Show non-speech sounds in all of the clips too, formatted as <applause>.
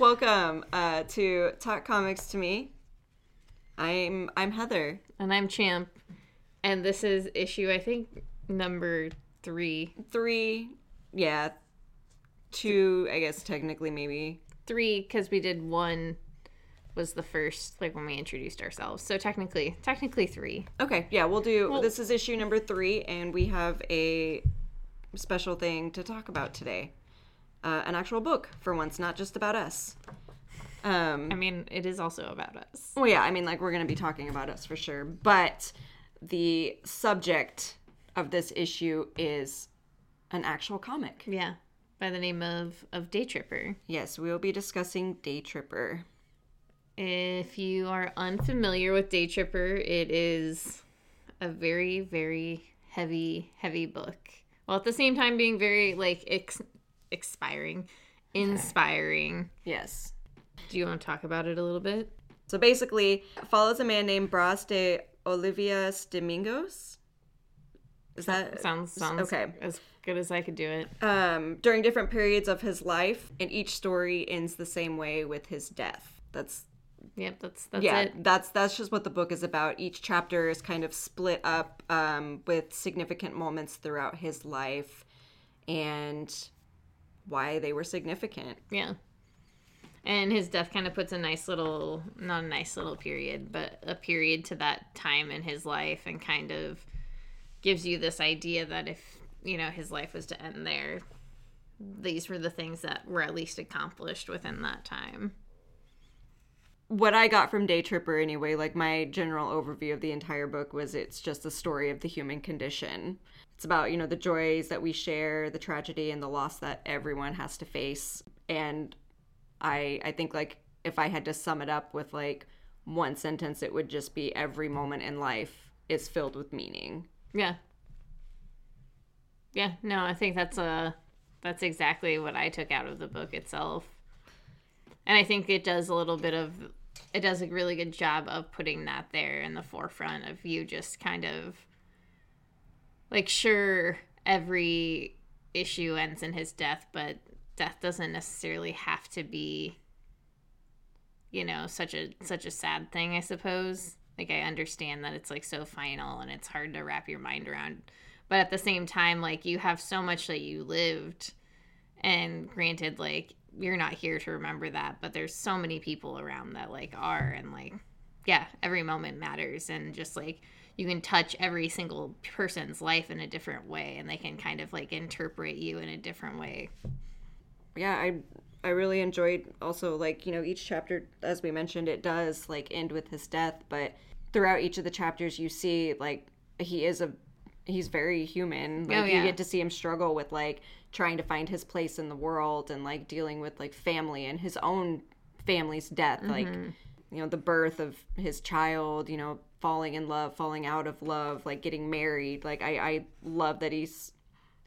Welcome uh, to Talk Comics to Me. I'm I'm Heather. And I'm Champ. And this is issue, I think, number three. Three, yeah, two. I guess technically maybe. Three, because we did one was the first, like when we introduced ourselves. So technically, technically three. Okay, yeah, we'll do. this is issue number three, and we have a special thing to talk about today. Uh, an actual book for once, not just about us. Um, I mean, it is also about us. Well, yeah, I mean, like, we're going to be talking about us for sure. But the subject of this issue is an actual comic. Yeah. By the name of, of Daytripper. Yes, we will be discussing Daytripper. If you are unfamiliar with Daytripper, it is a very, very heavy, heavy book. While at the same time being very, like, ex- expiring, inspiring. Yes. Do you want to talk about it a little bit? So basically, follows a man named Bras de Olivias Domingos. Is that Sounds sounds okay? as good as I could do it. Um, during different periods of his life, and each story ends the same way with his death. That's Yep, that's that's yeah, it. that's that's just what the book is about. Each chapter is kind of split up um, with significant moments throughout his life, and why they were significant. Yeah. And his death kind of puts a nice little, not a nice little period, but a period to that time in his life and kind of gives you this idea that if, you know, his life was to end there, these were the things that were at least accomplished within that time. what I got from Day Tripper anyway, like my general overview of the entire book was it's just a story of the human condition. It's about, you know, the joys that we share, the tragedy and the loss that everyone has to face. And I I think like if I had to sum it up with like one sentence, it would just be every moment in life is filled with meaning. Yeah. Yeah, no, I think that's a that's exactly what I took out of the book itself. And I think it does a little bit of it does a really good job of putting that there in the forefront of you just kind of like sure every issue ends in his death, but death doesn't necessarily have to be you know such a such a sad thing, I suppose. Like I understand that it's like so final and it's hard to wrap your mind around. But at the same time like you have so much that you lived and granted like you're not here to remember that, but there's so many people around that like are and like yeah, every moment matters and just like you can touch every single person's life in a different way and they can kind of like interpret you in a different way. yeah i i really enjoyed also like you know each chapter as we mentioned it does like end with his death but throughout each of the chapters you see like he is a he's very human. Oh, like Oh, you get to see him struggle with like trying to find his place in the world and like dealing with like family and his own family's death like mm-hmm. you know the birth of his child you know falling in love falling out of love like getting married like i i love that he's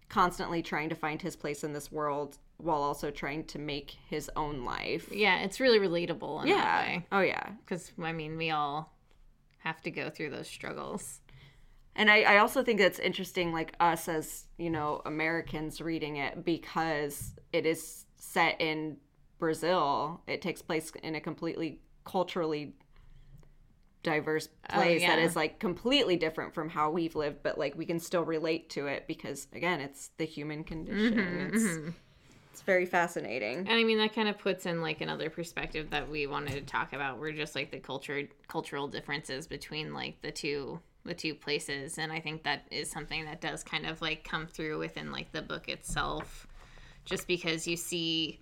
constantly trying to find his place in this world while also trying to make his own life. Yeah, it's really relatable in that Yeah. way. Oh yeah. Because, I mean, we all have to go through those struggles. And I, I also think that's interesting, like us as, you know, Americans reading it because it is set in Brazil. It takes place in a completely culturally diverse oh, place that yeah. is like completely different from how we've lived, but like we can still relate to it because again, it's the human condition. Mm-hmm, it's mm-hmm. it's very fascinating. And I mean, that kind of puts in like another perspective that we wanted to talk about. We're just like the culture, cultural differences between like the two the two places and i think that is something that does kind of like come through within like the book itself just because you see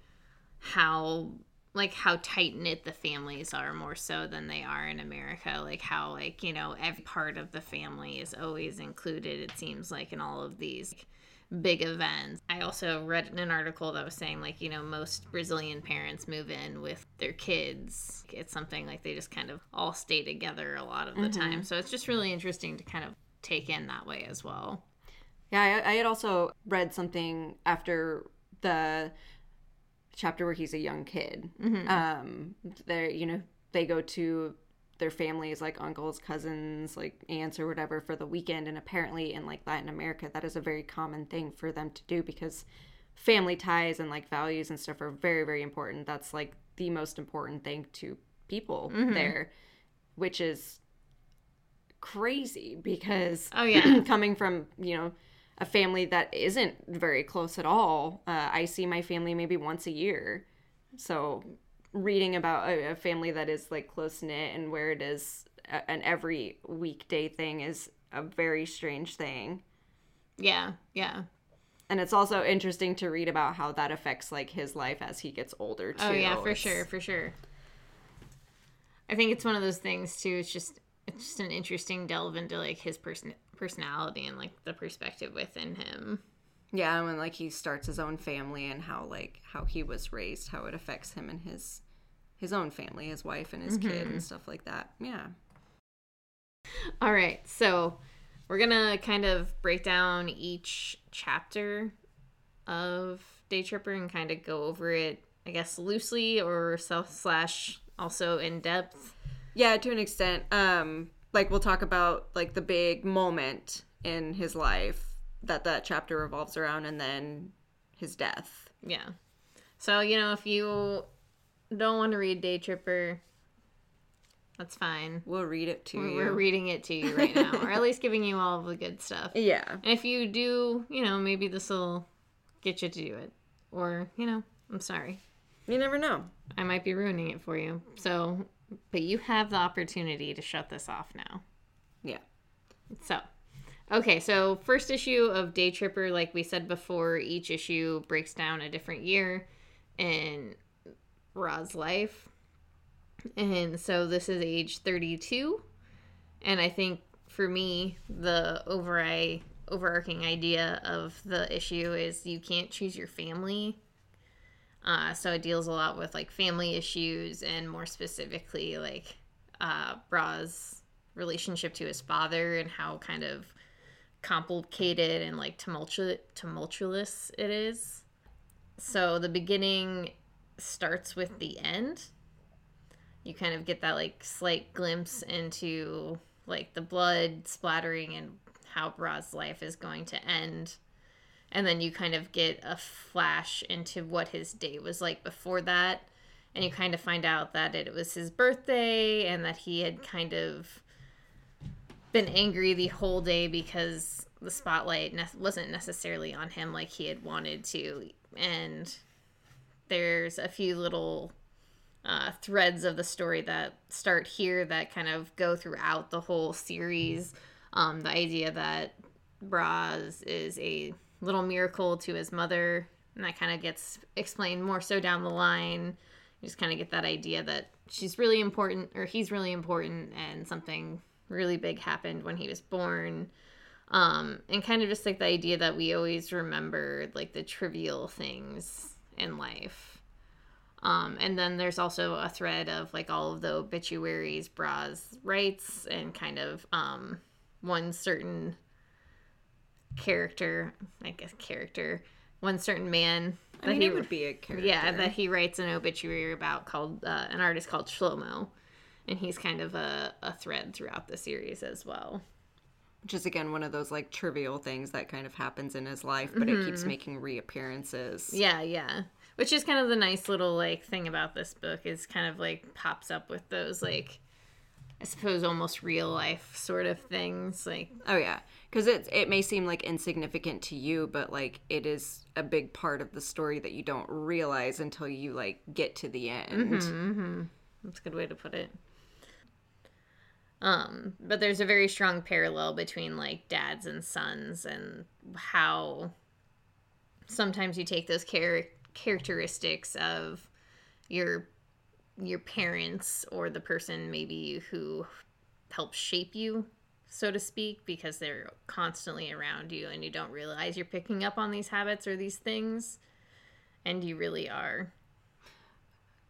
how like how tight knit the families are more so than they are in America. Like how like you know every part of the family is always included. It seems like in all of these big events. I also read an article that was saying like you know most Brazilian parents move in with their kids. It's something like they just kind of all stay together a lot of the mm-hmm. time. So it's just really interesting to kind of take in that way as well. Yeah, I, I had also read something after the chapter where he's a young kid. Um, they you know they go to their families like uncles, cousins, like aunts or whatever for the weekend, and apparently in like Latin America that is a very common thing for them to do because family ties and like values and stuff are very very important that's like the most important thing to people Mm-hmm. there which is crazy because Oh, yeah. <clears throat> coming from you know a family that isn't very close at all uh, i see my family maybe once a year so reading about a, a family that is like close knit and where it is a, an every weekday thing is a very strange thing Yeah, yeah. and it's also interesting to read about how that affects like his life as he gets older too Oh yeah, for It's- sure, for sure. I think it's one of those things too. It's just it's just an interesting delve into like his person personality and like the perspective within him. yeah and when like he starts his own family and how like how he was raised how it affects him and his his own family his wife and his kid and stuff like that yeah All right, so we're gonna kind of break down each chapter of Daytripper and kind of go over it, I guess, loosely or self slash also in depth. Yeah, to an extent. Um, like we'll talk about like the big moment in his life that that chapter revolves around, and then his death. Yeah. So you know, if you don't want to read Daytripper, that's fine. We'll read it to We're, you. we're reading it to you right now, or at least <laughs> giving you all of the good stuff. yeah, And if you do, you know, maybe this will get you to do it. Or, you know, I'm sorry. you never know. I might be ruining it for you. So, but you have the opportunity to shut this off now. Yeah, So, okay, so first issue of Daytripper, like we said before, each issue breaks down a different year in Ra's life. And so this is age 32. And I think for me, the overall overarching idea of the issue is you can't choose your family. Uh, so it deals a lot with like family issues and more specifically like uh, Bra's relationship to his father and how kind of complicated and like tumultu- tumultuous it is. So the beginning starts with the end. You kind of get that like slight glimpse into like the blood splattering and how Bra's life is going to end. And then you kind of get a flash into what his day was like before that. And you kind of find out that it was his birthday and that he had kind of been angry the whole day because the spotlight ne- wasn't necessarily on him like he had wanted to. And there's a few little uh, threads of the story that start here that kind of go throughout the whole series. Um, the idea that bras is a little miracle to his mother, and that kind of gets explained more so down the line. You just kind of get that idea that she's really important, or he's really important, and something really big happened when he was born. Um, and kind of just like the idea that we always remember like the trivial things in life. Um, and then there's also a thread of like all of the obituaries Bra's rights, and kind of um, one certain character, I guess character, one certain man I mean, he it would be a character. yeah that he writes an obituary about called uh, an artist called Shlomo, and he's kind of a, a thread throughout the series as well. which is again one of those like trivial things that kind of happens in his life, but it Mm-hmm. keeps making reappearances. Yeah, yeah. Which is kind of the nice little like thing about this book is kind of like pops up with those like I suppose almost real life sort of things like Oh yeah, because it it may seem like insignificant to you, but like it is a big part of the story that you don't realize until you like get to the end. Mm-hmm. That's a good way to put it. Um, but there's a very strong parallel between like dads and sons and how sometimes you take those char- characteristics of your your parents or the person maybe who helps shape you so to speak because they're constantly around you and you don't realize you're picking up on these habits or these things and you really are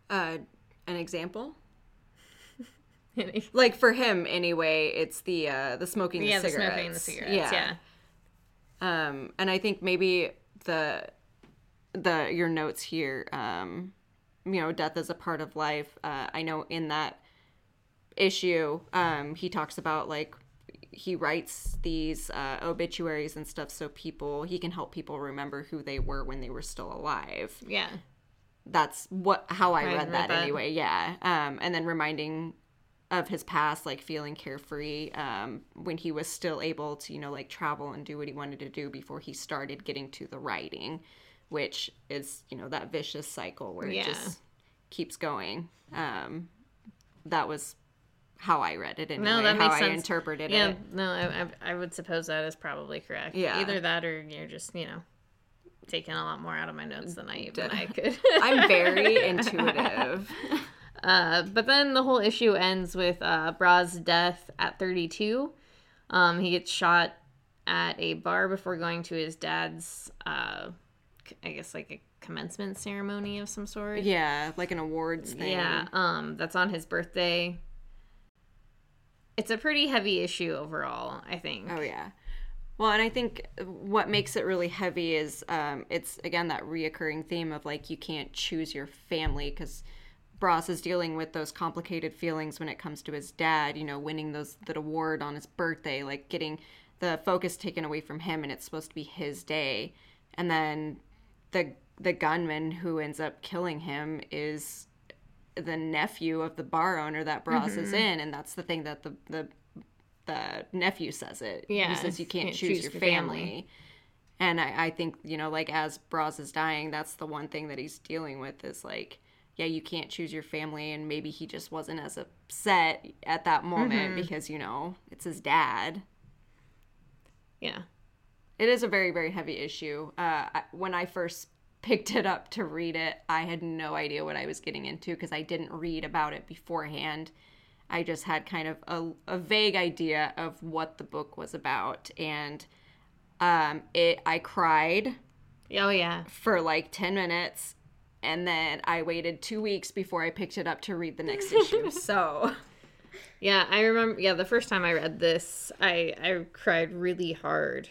Uh, an example, <laughs> like for him anyway, it's the uh, the smoking yeah, the cigarettes. smoking and the cigarettes. Yeah. Um, and I think maybe the the your notes here, um, you know, death is a part of life. Uh, I know in that issue, um, he talks about like he writes these uh, obituaries and stuff so people he can help people remember who they were when they were still alive Yeah. that's what how I, I read, read that, that. anyway. Yeah. Um, and then reminding of his past, like feeling carefree um, when he was still able to, you know, like travel and do what he wanted to do before he started getting to the writing, which is, you know, that vicious cycle where Yeah. it just keeps going. Um, that was how I read it anyway. that how makes I sense. interpreted Yeah, it. Yeah, no, I, I, I would suppose that is probably correct. Yeah. Either that or you're just, you know, taking a lot more out of my notes than I even I could. <laughs> I'm very <laughs> intuitive. Uh, but then the whole issue ends with uh, Bra's death at 32. Um, he gets shot at a bar before going to his dad's, uh, I guess, like a commencement ceremony of some sort. yeah, like an awards thing. Yeah, um, that's on his birthday. It's a pretty heavy issue overall, I think. Oh yeah. Well, and I think what makes it really heavy is um, it's again that reoccurring theme of like you can't choose your family because Bros is dealing with those complicated feelings when it comes to his dad. You know, winning those that award on his birthday, like getting the focus taken away from him, and it's supposed to be his day, and then the the gunman who ends up killing him is the nephew of the bar owner that Bros is mm-hmm. in, and that's the thing that the the the nephew says it. Yeah, he says you can't, can't choose, choose your your family. family. And I, I think you know, like as Braz is dying, that's the one thing that he's dealing with is like, yeah, you can't choose your family, and maybe he just wasn't as upset at that moment mm-hmm. because you know it's his dad. Yeah. It is a very very heavy issue. Uh, I, when I first <laughs> picked it up to read it, I had no idea what I was getting into because I didn't read about it beforehand. I just had kind of a, a vague idea of what the book was about, and um, it I cried Oh, yeah. for like ten minutes, and then I waited two weeks before I picked it up to read the next <laughs> issue. So Yeah, I remember. Yeah, the first time I read this, I I cried really hard,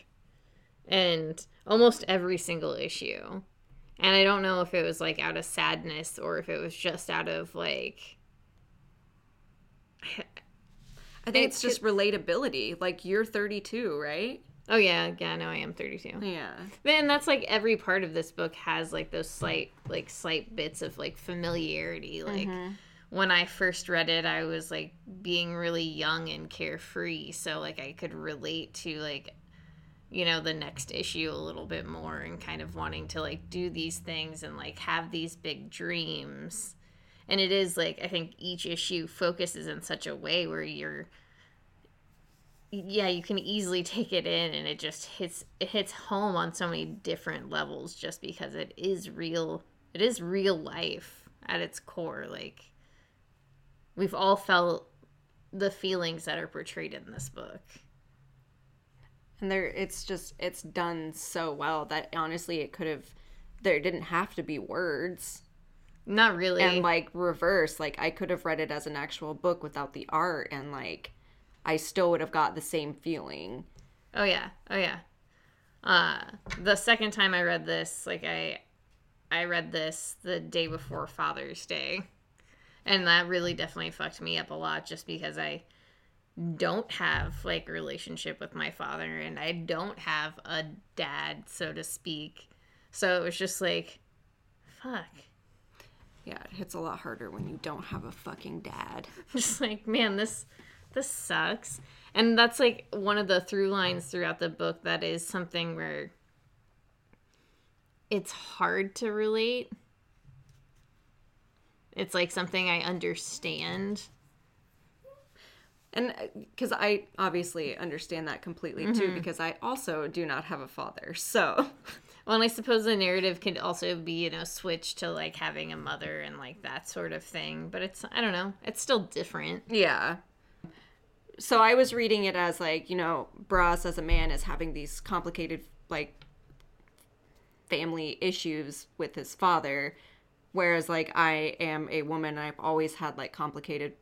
and almost every single issue. And I don't know if it was like out of sadness or if it was just out of like, <sighs> I think it's just relatability. Like you're 32, right? oh yeah, yeah, no, I am thirty two. Yeah. Then that's like every part of this book has like those slight like slight bits of like familiarity. Like mm-hmm. when I first read it, I was like being really young and carefree, so like I could relate to like you know the next issue a little bit more and kind of wanting to like do these things and like have these big dreams. And it is like I think each issue focuses in such a way where you're yeah, you can easily take it in and it just hits it hits home on so many different levels just because it is real it is real life at its core like we've all felt the feelings that are portrayed in this book. And there it's just it's done so well that honestly it could have there didn't have to be words. Not really. And like reverse, like I could have read it as an actual book without the art and like I still would have got the same feeling. Oh yeah. Oh yeah. Uh the second time I read this, like I I read this the day before Father's Day. And that really definitely fucked me up a lot just because I don't have like a relationship with my father and I don't have a dad, so to speak. So it was just like fuck. Yeah, it hits a lot harder when you don't have a fucking dad. <laughs> just like man this this sucks and that's like one of the through lines throughout the book that is something where it's hard to relate it's like something i understand And uh, because I obviously understand that completely too, mm-hmm. because I also do not have a father. So, <laughs> well and i suppose the narrative could also be you know switched to like having a mother and like that sort of thing but it's i don't know it's still different yeah. So I was reading it as like, you know, Bras as a man is having these complicated, like, family issues with his father. Whereas, like, I am a woman and I've always had, like, complicated,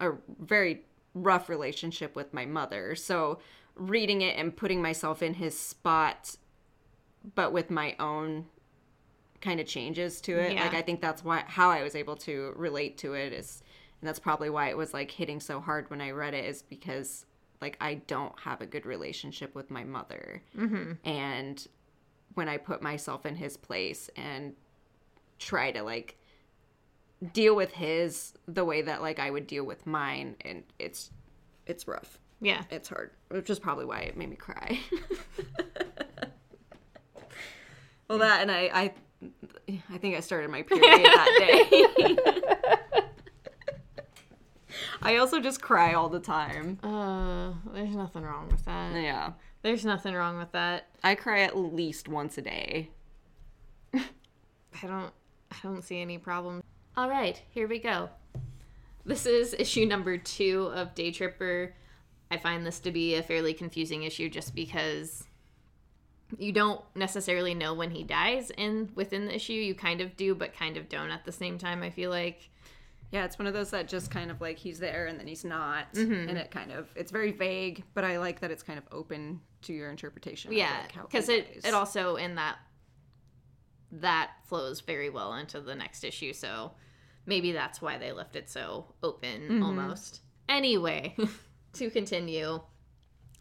a very rough relationship with my mother. So reading it and putting myself in his spot, but with my own kind of changes to it. Yeah. Like, I think that's why, how I was able to relate to it is, and that's probably why it was like hitting so hard when I read it is because like I don't have a good relationship with my mother. Mm-hmm. And when I put myself in his place and try to like deal with his the way that like I would deal with mine and it's it's rough. Yeah. It's hard, which is probably why it made me cry. <laughs> well, that and I I I think I started my period that day. <laughs> I also just cry all the time. Uh, there's nothing wrong with that. Yeah. There's nothing wrong with that. I cry at least once a day. <laughs> I don't I don't see any problem. All right, here we go. This is issue number 2 of Daytripper. I find this to be a fairly confusing issue just because you don't necessarily know when he dies in within the issue. You kind of do, but kind of don't at the same time, I feel like. Yeah, it's one of those that just kind of like he's there and then he's not, mm-hmm. and it kind of it's very vague. But I like that it's kind of open to your interpretation. Yeah, because he it it also in that that flows very well into the next issue. So maybe that's why they left it so open almost. Anyway, <laughs> to continue.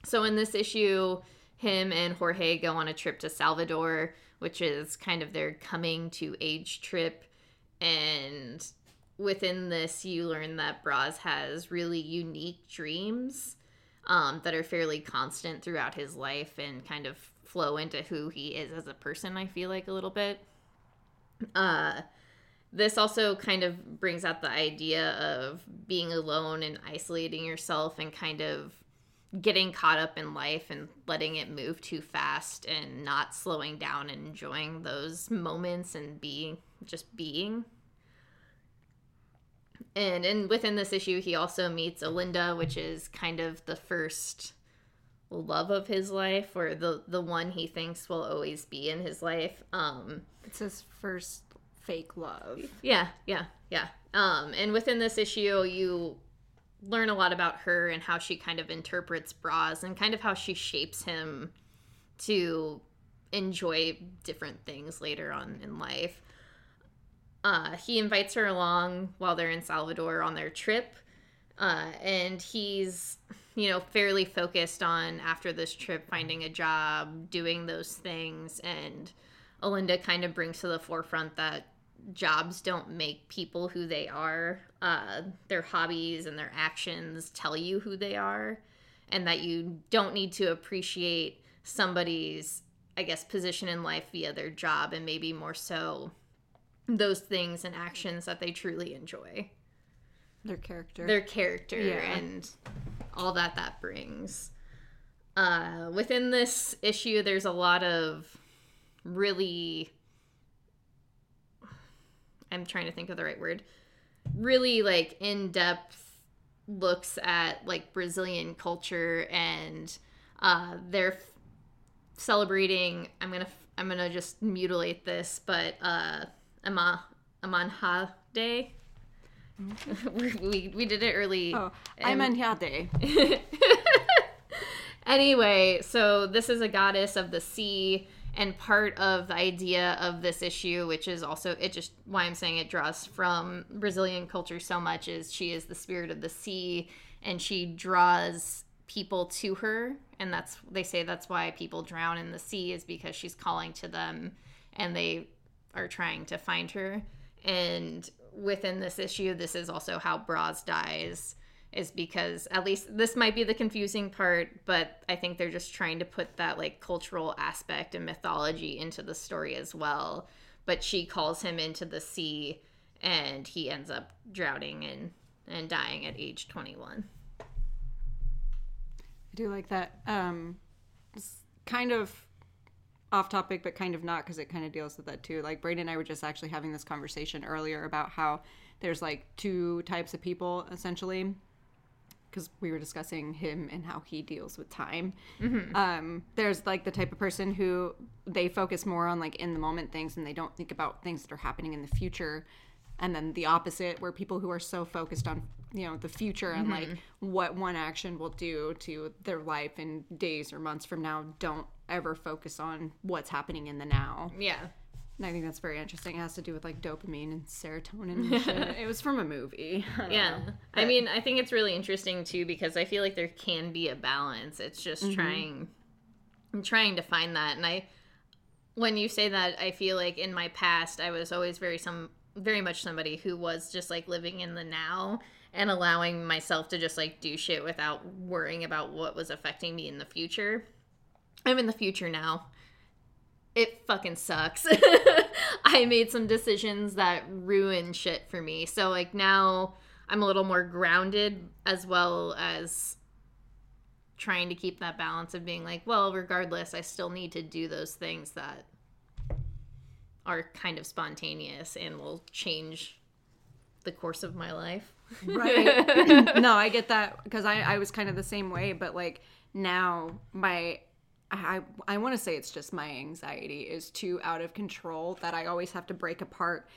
So in this issue, him and Jorge go on a trip to Salvador, which is kind of their coming to age trip. And within this, you learn that Braz has really unique dreams um, that are fairly constant throughout his life and kind of flow into who he is as a person, I feel like a little bit. Uh, this also kind of brings out the idea of being alone and isolating yourself and kind of getting caught up in life and letting it move too fast and not slowing down and enjoying those moments and being just being and and within this issue he also meets Olinda which is kind of the first love of his life or the the one he thinks will always be in his life um it's his first fake love. yeah, yeah, yeah. Um, and within this issue, you learn a lot about her and how she kind of interprets bras and kind of how she shapes him to enjoy different things later on in life. Uh, he invites her along while they're in Salvador on their trip. Uh, and he's, you know, fairly focused on after this trip finding a job, doing those things. And Olinda kind of brings to the forefront that jobs don't make people who they are. Uh, their hobbies and their actions tell you who they are, and that you don't need to appreciate somebody's, I guess, position in life via their job, and maybe more so those things and actions that they truly enjoy. Their character. Their character Yeah. and all that that brings. Uh, within this issue, there's a lot of really I'm trying to think of the right word. Really like in-depth looks at like Brazilian culture and uh they're f- celebrating I'm going to I'm going to just mutilate this, but uh Ama Amanha Day. <laughs> we, we did it early. oh, I'm and- Anyade. <laughs> anyway, so this is a goddess of the sea, and part of the idea of this issue, which is also it just why I'm saying it draws from Brazilian culture so much, is she is the spirit of the sea, and she draws people to her, and that's they say that's why people drown in the sea is because she's calling to them, and they are trying to find her. And within this issue, this is also how Braz dies is because at least this might be the confusing part, but I think they're just trying to put that like cultural aspect and mythology into the story as well. But she calls him into the sea and he ends up drowning and and dying at age 21. I do like that. Um, kind of off topic, but kind of not because it kind of deals with that too. Like Brayden and I were just actually having this conversation earlier about how there's like two types of people essentially. Because we were discussing him and how he deals with time. Um, there's like the type of person who they focus more on like in the moment things and they don't think about things that are happening in the future and then the opposite where people who are so focused on you know the future and like what one action will do to their life in days or months from now don't ever focus on what's happening in the now Yeah. And I think that's very interesting. It has to do with like dopamine and serotonin. And <laughs> shit. it was from a movie. I Yeah. know. I mean, I think it's really interesting too because I feel like there can be a balance. It's just mm-hmm. trying I'm trying to find that and I when you say that, I feel like in my past I was always very some very much somebody who was just like living in the now and allowing myself to just like do shit without worrying about what was affecting me in the future. I'm in the future now. It fucking sucks. <laughs> I made some decisions that ruined shit for me. So like now I'm a little more grounded as well as trying to keep that balance of being like, well, regardless, I still need to do those things that are kind of spontaneous and will change the course of my life. Right. <laughs> no, I get that because I, I was kind of the same way, but like now my I I want to say it's just my anxiety is too out of control that I always have to break apart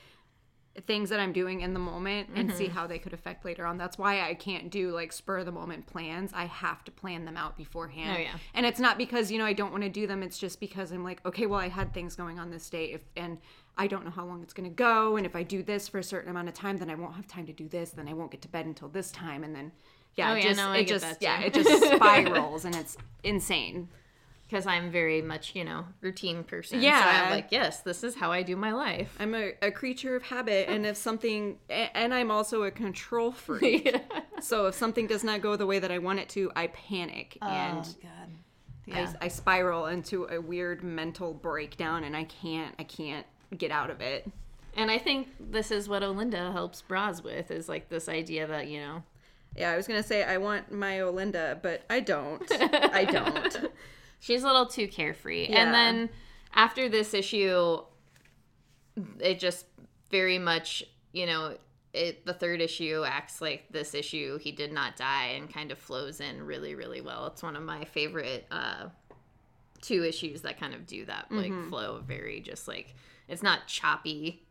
things that I'm doing in the moment and see how they could affect later on. That's why I can't do like spur of the moment plans. I have to plan them out beforehand. Oh, yeah. And it's not because, you know, I don't want to do them. It's just because I'm like, okay, well, I had things going on this day if and I don't know how long it's going to go and if I do this for a certain amount of time, then I won't have time to do this, then I won't get to bed until this time and then yeah, Oh, it yeah, just no, I it just yeah, it just spirals <laughs> and it's insane. Because I'm very much, you know, routine person. So Yeah. I'm like, yes, this is how I do my life. I'm a, a creature of habit and if something and I'm also a control <laughs> freak. So if something does not go the way that I want it to, I panic oh, and God. I, Yeah. I spiral into a weird mental breakdown and I can't I can't get out of it. And I think this is what Olinda helps Braz with is like this idea that, you know, Yeah, I was gonna say I want my Olinda, but I don't. <laughs> I don't. She's a little too carefree. Yeah. And then after this issue, it just very much, you know, it, the third issue acts like this issue, he did not die, and kind of flows in really, really well. It's one of my favorite uh, two issues that kind of do that, like flow very just like, it's not choppy.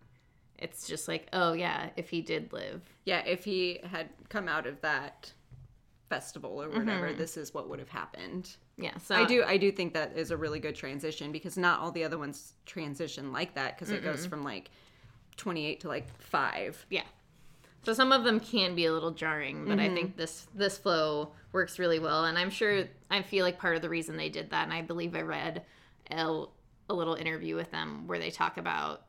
It's just like, oh yeah, if he did live. Yeah, if he had come out of that festival or whatever, this is what would have happened. Yeah, so I do I do think that is a really good transition because not all the other ones transition like that because it goes from like 28 to like 5. Yeah. So some of them can be a little jarring, but I think mm-hmm. this this flow works really well, and I'm sure I feel like part of the reason they did that, and I believe I read a, a little interview with them where they talk about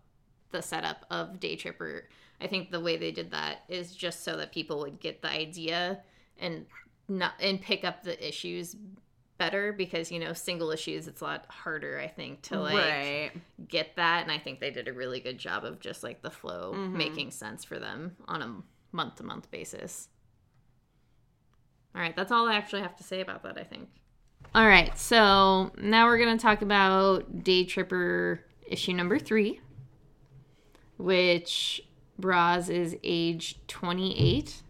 the setup of Daytripper. I think the way they did that is just so that people would get the idea and not and pick up the issues better because you know single issues it's a lot harder I think to like right. get that. And i think they did a really good job of just like the flow mm-hmm. making sense for them on a month to month basis. All right that's all i actually have to say about that i think. All right so now we're going to talk about daytripper issue number three which braz is age 28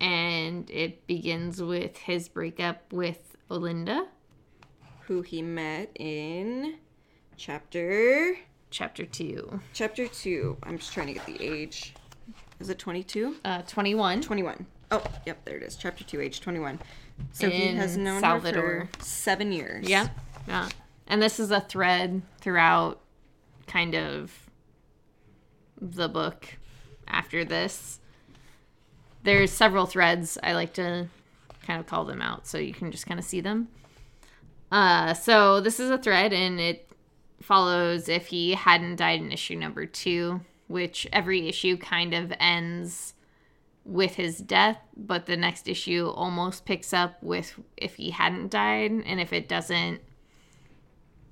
and it begins with his breakup with olinda Who he met in chapter chapter 2 chapter 2. I'm just trying to get the age. Is it 22? uh 21 21. Oh, yep, there it is. Chapter 2, age 21. So he has known Salvador. her for 7 years. Yeah. Yeah. And this is a thread throughout kind of the book after this. There's several threads. I like to kind of call them out so you can just kind of see them. Uh, so this is a thread and it follows if he hadn't died in issue number two, which every issue kind of ends with his death, but the next issue almost picks up with if he hadn't died, and if it doesn't,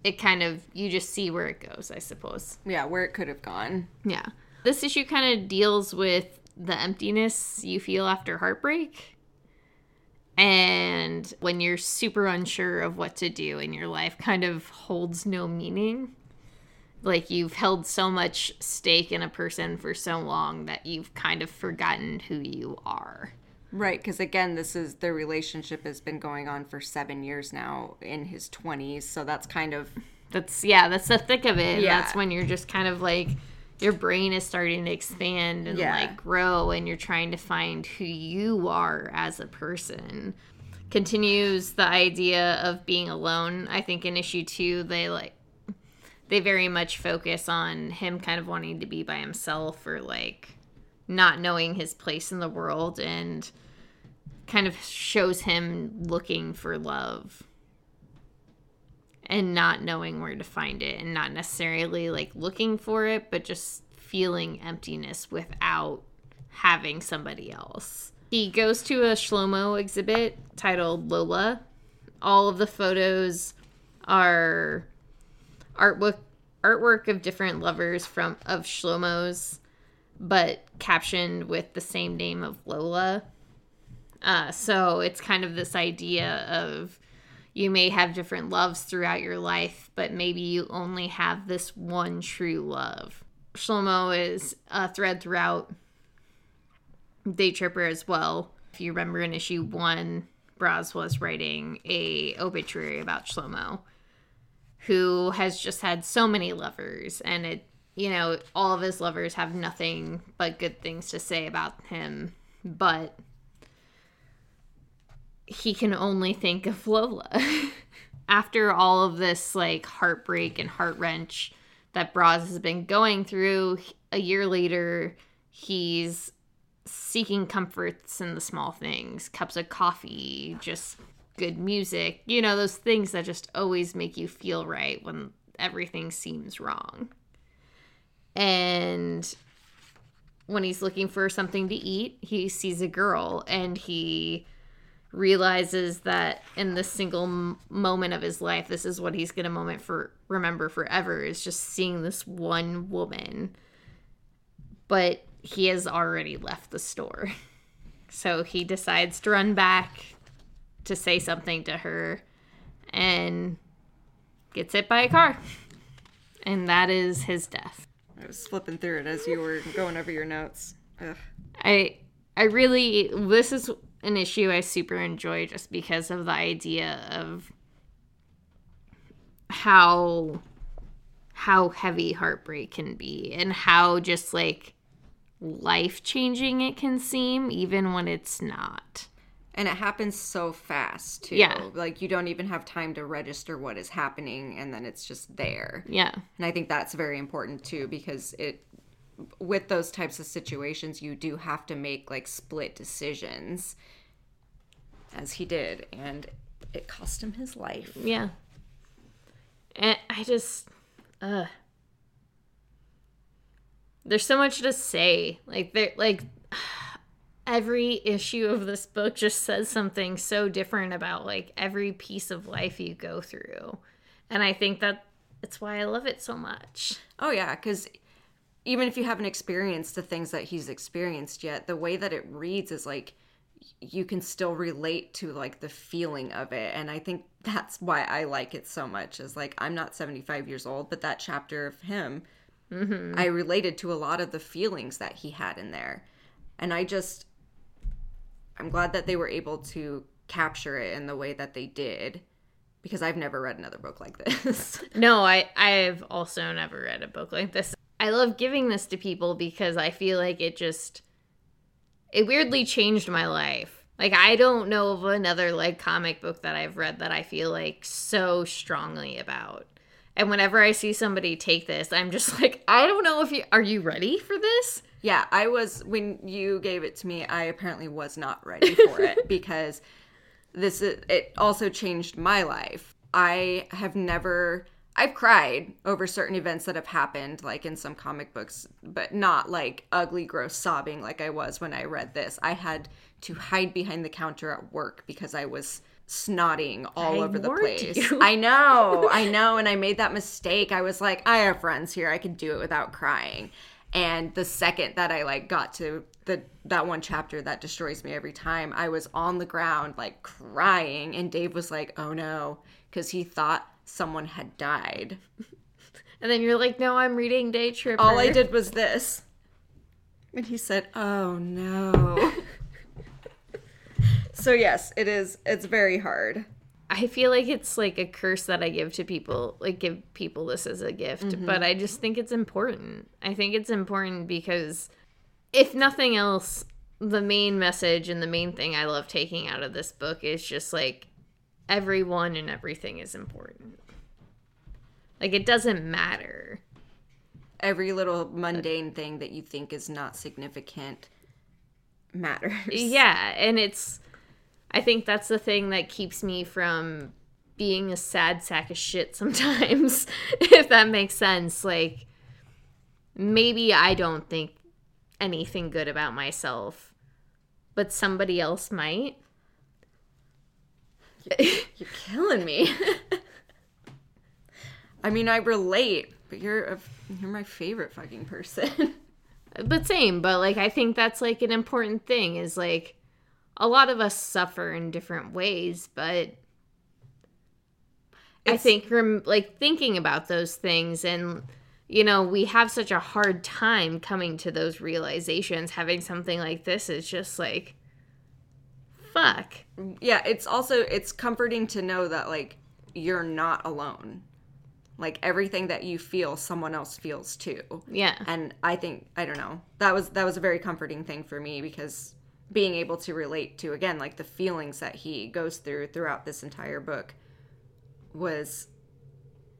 it kind of you just see where it goes, I suppose. Yeah, where it could have gone. Yeah. This issue kind of deals with the emptiness you feel after heartbreak. And when you're super unsure of what to do in your life kind of holds no meaning. Like you've held so much stake in a person for so long that you've kind of forgotten who you are. Right, because again, this is the relationship has been going on for seven years now in his 20s. So that's kind of, That's yeah, that's the thick of it. Yeah. That's when you're just kind of like your brain is starting to expand and Yeah. like grow and you're trying to find who you are as a person. Continues the idea of being alone. I think in issue 2 they like they very much focus on him kind of wanting to be by himself or like not knowing his place in the world and kind of shows him looking for love and not knowing where to find it and not necessarily like looking for it but just feeling emptiness without having somebody else. He goes to a Shlomo exhibit titled Lola. All of the photos are artwork artwork of different lovers from of Shlomo's, but captioned with the same name of Lola. Uh, so it's kind of this idea of you may have different loves throughout your life, but maybe you only have this one true love. Shlomo is a thread throughout Daytripper as well. If you remember in issue one, Braz was writing a obituary about Shlomo, who has just had so many lovers, and it you know all of his lovers have nothing but good things to say about him, but he can only think of Lola. <laughs> After all of this like heartbreak and heart wrench that Braz has been going through, a year later, he's seeking comforts in the small things cups of coffee, just good music, you know, those things that just always make you feel right when everything seems wrong. And when he's looking for something to eat, he sees a girl and he realizes that in this single m- moment of his life, this is what he's going to moment for remember forever is just seeing this one woman. But he has already left the store. <laughs> So he decides to run back to say something to her and gets hit by a car. And that is his death. I was flipping through it as you were going over your notes. Ugh. I I really this is an issue I super enjoy just because of the idea of how how heavy heartbreak can be and how just like life changing it can seem even when it's not. And it happens so fast too. Yeah. Like you don't even have time to register what is happening and then it's just there. Yeah. And I think that's very important too because it with those types of situations you do have to make like split decisions as he did and it cost him his life. Yeah. And I just uh there's so much to say. Like there like <sighs> every issue of this book just says something so different about like every piece of life you go through. And I think that it's why I love it so much. Oh yeah, cuz even if you haven't experienced the things that he's experienced yet, the way that it reads is like you can still relate to like the feeling of it and i think that's why i like it so much is like i'm not 75 years old but that chapter of him mm-hmm. i related to a lot of the feelings that he had in there and i just i'm glad that they were able to capture it in the way that they did because i've never read another book like this <laughs> No, I I've also never read a book like this. I love giving this to people because I feel like it just it weirdly changed my life. Like I don't know of another like comic book that I've read that I feel like so strongly about. And whenever I see somebody take this, I'm just <laughs> like, I don't know if you are you ready for this? Yeah, I was when you gave it to me, I apparently was not ready for it <laughs> because this is, it also changed my life. I have never I've cried over certain events that have happened like in some comic books, but not like ugly gross sobbing like I was when I read this. I had to hide behind the counter at work because I was snotting all I over the place. you. I know, <laughs> I know, and I made that mistake. I was like, I have friends here, I can do it without crying. And the second that I like got to the that one chapter that destroys me every time, I was on the ground like crying, and Dave was like, "Oh no," because he thought someone had died. <laughs> And then you're like, no, I'm reading Daytripper. All I did was this, and he said, "Oh no." <laughs> so yes, it is. It's very hard. I feel like it's like a curse that I give to people, like give people this as a gift, mm-hmm. but I just think it's important. I think it's important because if nothing else, the main message and the main thing I love taking out of this book is just like everyone and everything is important. Like it doesn't matter. Every little mundane thing that you think is not significant matters. <laughs> Yeah, and it's I think that's the thing that keeps me from being a sad sack of shit sometimes, <laughs> if that makes sense. Like maybe I don't think anything good about myself, but somebody else might. <laughs> You're killing me. <laughs> I mean, I relate, but you're a, you're my favorite fucking person. <laughs> but same, but like I think that's like an important thing is like a lot of us suffer in different ways, but I think rem- like thinking about those things and you know, we have such a hard time coming to those realizations. Having something like this is just like fuck. yeah, it's also it's comforting to know that like you're not alone. Like everything that you feel, someone else feels too. Yeah. and i think i don't know that was that was a very comforting thing for me because being able to relate to again like the feelings that he goes through throughout this entire book was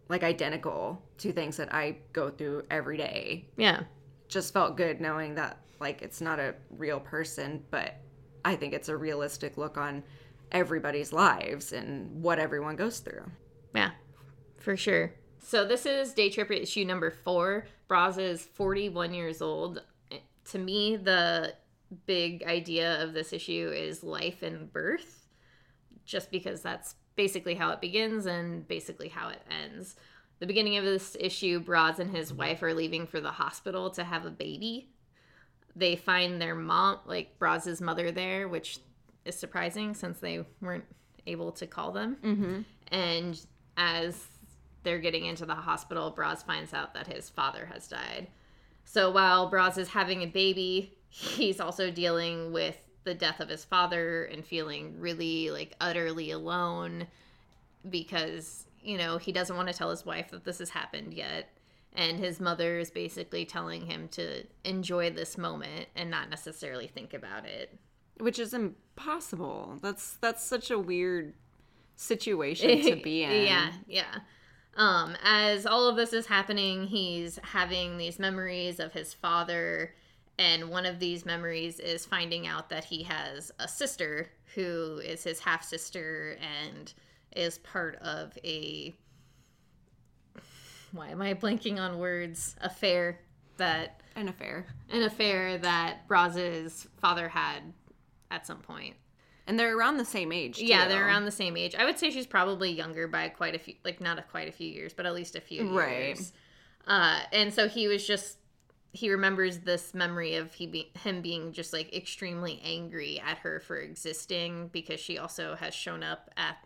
like identical to things that i go through every day Yeah. just felt good knowing that like it's not a real person but i think it's a realistic look on everybody's lives and what everyone goes through Yeah, for sure. So this is Daytripper issue number four. Braz is 41 years old. To me, the big idea of this issue is life and birth, just because that's basically how it begins and basically how it ends. The beginning of this issue, Braz and his wife are leaving for the hospital to have a baby. They find their mom, like Braz's mother, there, which is surprising since they weren't able to call them. mm-hmm. And as they're getting into the hospital, Braz finds out that his father has died. So while Braz is having a baby, he's also dealing with the death of his father and feeling really like utterly alone because, you know, he doesn't want to tell his wife that this has happened yet. And his mother is basically telling him to enjoy this moment and not necessarily think about it. which is impossible that's that's such a weird situation to be <laughs> in yeah, yeah. Um, as all of this is happening, he's having these memories of his father, and one of these memories is finding out that he has a sister who is his half sister and is part of a. Why am I blanking on words? Affair that an affair an affair that Braz's father had at some point. and they're around the same age Yeah, they're around the same age. I would say she's probably younger by quite a few, like not a quite a few years, but at least a few Right. years. Uh, and so he was just he remembers this memory of he be, him being just like extremely angry at her for existing because she also has shown up at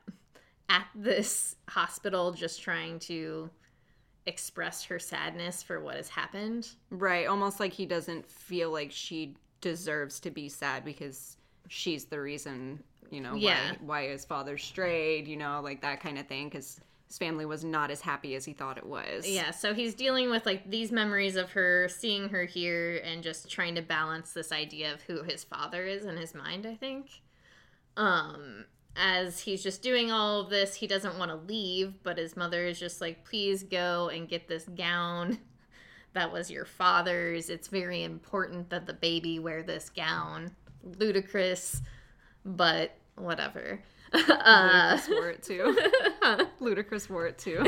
at this hospital just trying to express her sadness for what has happened. right almost like he doesn't feel like she deserves to be sad because she's the reason you know Yeah. why, why his father strayed you know like that kind of thing because his family was not as happy as he thought it was Yeah, so he's dealing with like these memories of her, seeing her here, and just trying to balance this idea of who his father is in his mind, I think. Um, as he's just doing all of this, he doesn't want to leave, but his mother is just like, please go and get this gown <laughs> that was your father's. It's very important that the baby wear this gown. Ludicrous, but whatever. <laughs> uh, <laughs> Ludacris wore it too Ludacris wore it too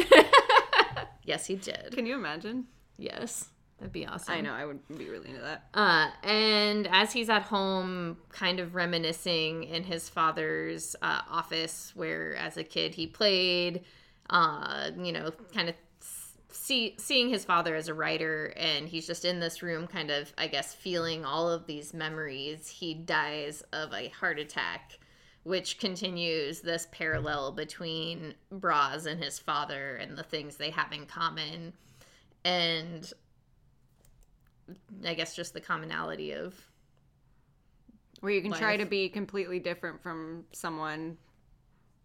yes, he did. can you imagine Yes, that'd be awesome. i know i would be really into that Uh, and as he's at home, kind of reminiscing in his father's uh, office, where as a kid he played, uh, you know, kind of see seeing his father as a writer, and he's just in this room, kind of, I guess, feeling all of these memories. He dies of a heart attack. Which continues this parallel between Braz and his father and the things they have in common. And I guess just the commonality of where you can try to be completely different from someone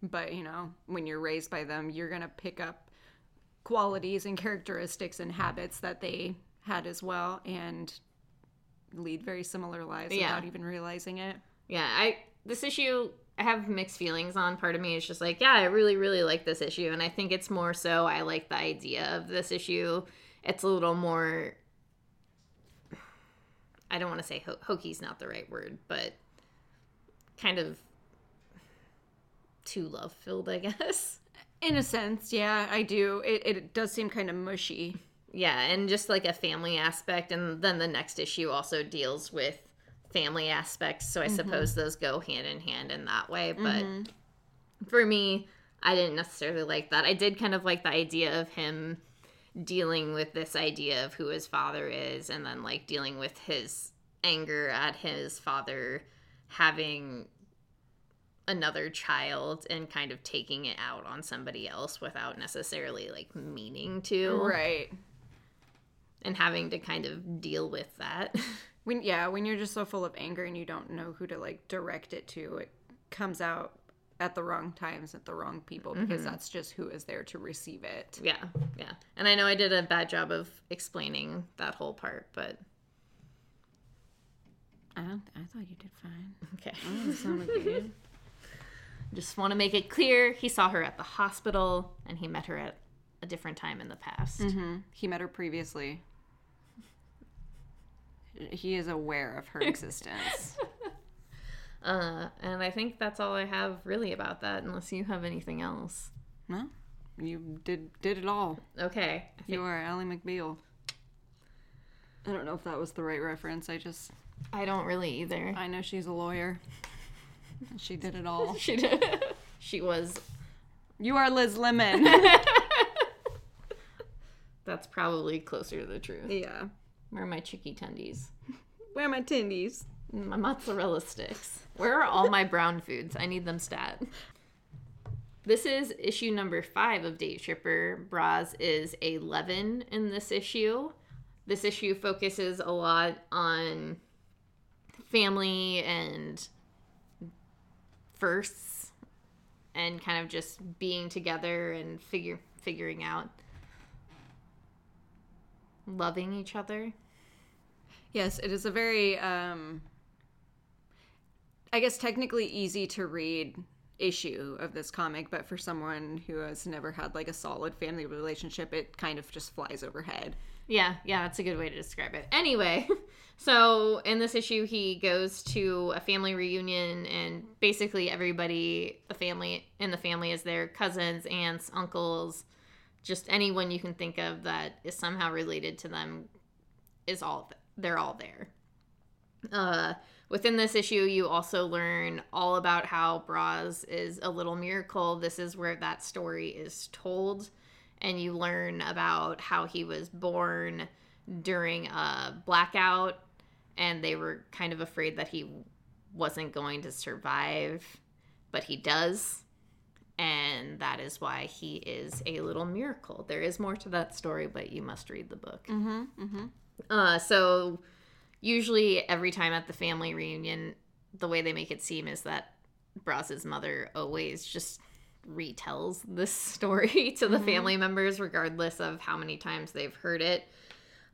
but you know when you're raised by them you're gonna pick up qualities and characteristics and habits that they had as well and lead very similar lives Yeah. without even realizing it yeah. I this issue I have mixed feelings on. Part of me is just like, yeah, I really, really like this issue. And I think it's more so I like the idea of this issue. It's a little more, I don't want to say ho- hokey's not the right word, but kind of too love filled, I <laughs> guess. In a sense, yeah, I do. It, it does seem kind of mushy. Yeah, and just like a family aspect. And then the next issue also deals with family aspects. So I Mm-hmm. suppose those go hand in hand in that way. But for me, I didn't necessarily like that. I did kind of like the idea of him dealing with this idea of who his father is and then like dealing with his anger at his father having another child and kind of taking it out on somebody else without necessarily like meaning to Right. and having to kind of deal with that. <laughs> When yeah, when you're just so full of anger and you don't know who to like direct it to, it comes out at the wrong times at the wrong people because mm-hmm. that's just who is there to receive it. yeah, yeah. And I know I did a bad job of explaining that whole part, but I don't, I thought you did fine. okay. That sounded good. Just want to make it clear he saw her at the hospital and he met her at a different time in the past. Mm-hmm. He met her previously. He is aware of her <laughs> existence. Uh, and I think that's all I have really about that, unless you have anything else. No, you did did it all. Okay. Think You are Ally McBeal. I don't know if that was the right reference. I just I don't really either. I know she's a lawyer. <laughs> She did it all. She did. <laughs> she was. You are Liz Lemon. <laughs> That's probably closer to the truth. yeah. Where are my chicky tendies? Where are my tindies? My mozzarella sticks. Where are all my brown foods? I need them stat. This is issue number five of Daytripper. Bras is 11 in this issue. This issue focuses a lot on family and firsts and kind of just being together and figure figuring out loving each other. Yes, it is a very um I guess technically easy to read issue of this comic, but for someone who has never had like a solid family relationship, it kind of just flies overhead. Yeah, yeah, that's a good way to describe it. Anyway, <laughs> so in this issue, he goes to a family reunion, and basically everybody, the family in the family, is there cousins, aunts, uncles, just anyone you can think of that is somehow related to them is all they're all there. Uh, within this issue, you also learn all about how Braz is a little miracle. This is where that story is told and you learn about how he was born during a blackout and they were kind of afraid that he wasn't going to survive but he does and that is why he is a little miracle there is more to that story but you must read the book Mm-hmm. Mm-hmm. uh, so usually every time at the family reunion, the way they make it seem is that Braz's mother always just retells this <laughs> story to the family members, regardless of how many times they've heard it.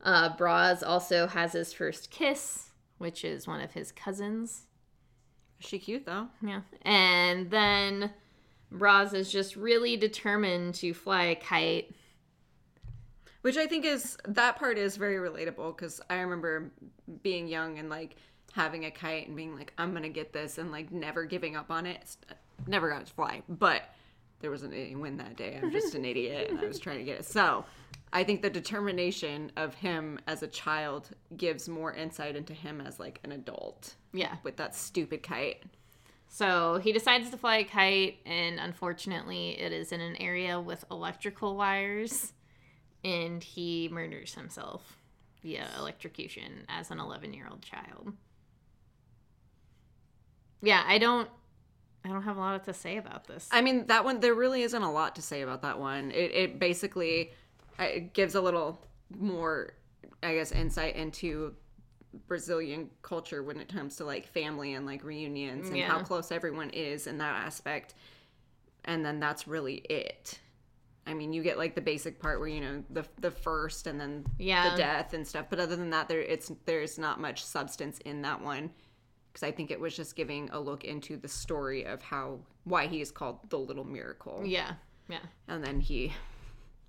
Uh, Braz also has his first kiss, which is one of his cousins. She cute though. Yeah. And then Braz is just really determined to fly a kite. Which I think is that part is very relatable because I remember being young and like having a kite and being like, I'm gonna get this and like never giving up on it. It's- Never got it to fly, but there wasn't any win that day. I'm just an <laughs> idiot and I was trying to get it. So I think the determination of him as a child gives more insight into him as like an adult Yeah. with that stupid kite. So he decides to fly a kite, and unfortunately, it is in an area with electrical wires, and he murders himself via electrocution as an 11 year old child. Yeah, I don't. I don't have a lot to say about this. I mean, that one, there really isn't a lot to say about that one. It, it basically uh, it gives a little more, I guess, insight into Brazilian culture when it comes to like family and like reunions and how close everyone is in that aspect. And then that's really it. I mean, you get like the basic part where you know the the first and then Yeah. the death and stuff. But other than that, there it's there's not much substance in that one. because I think it was just giving a look into the story of how why he is called the Little Miracle. Yeah. Yeah. And then he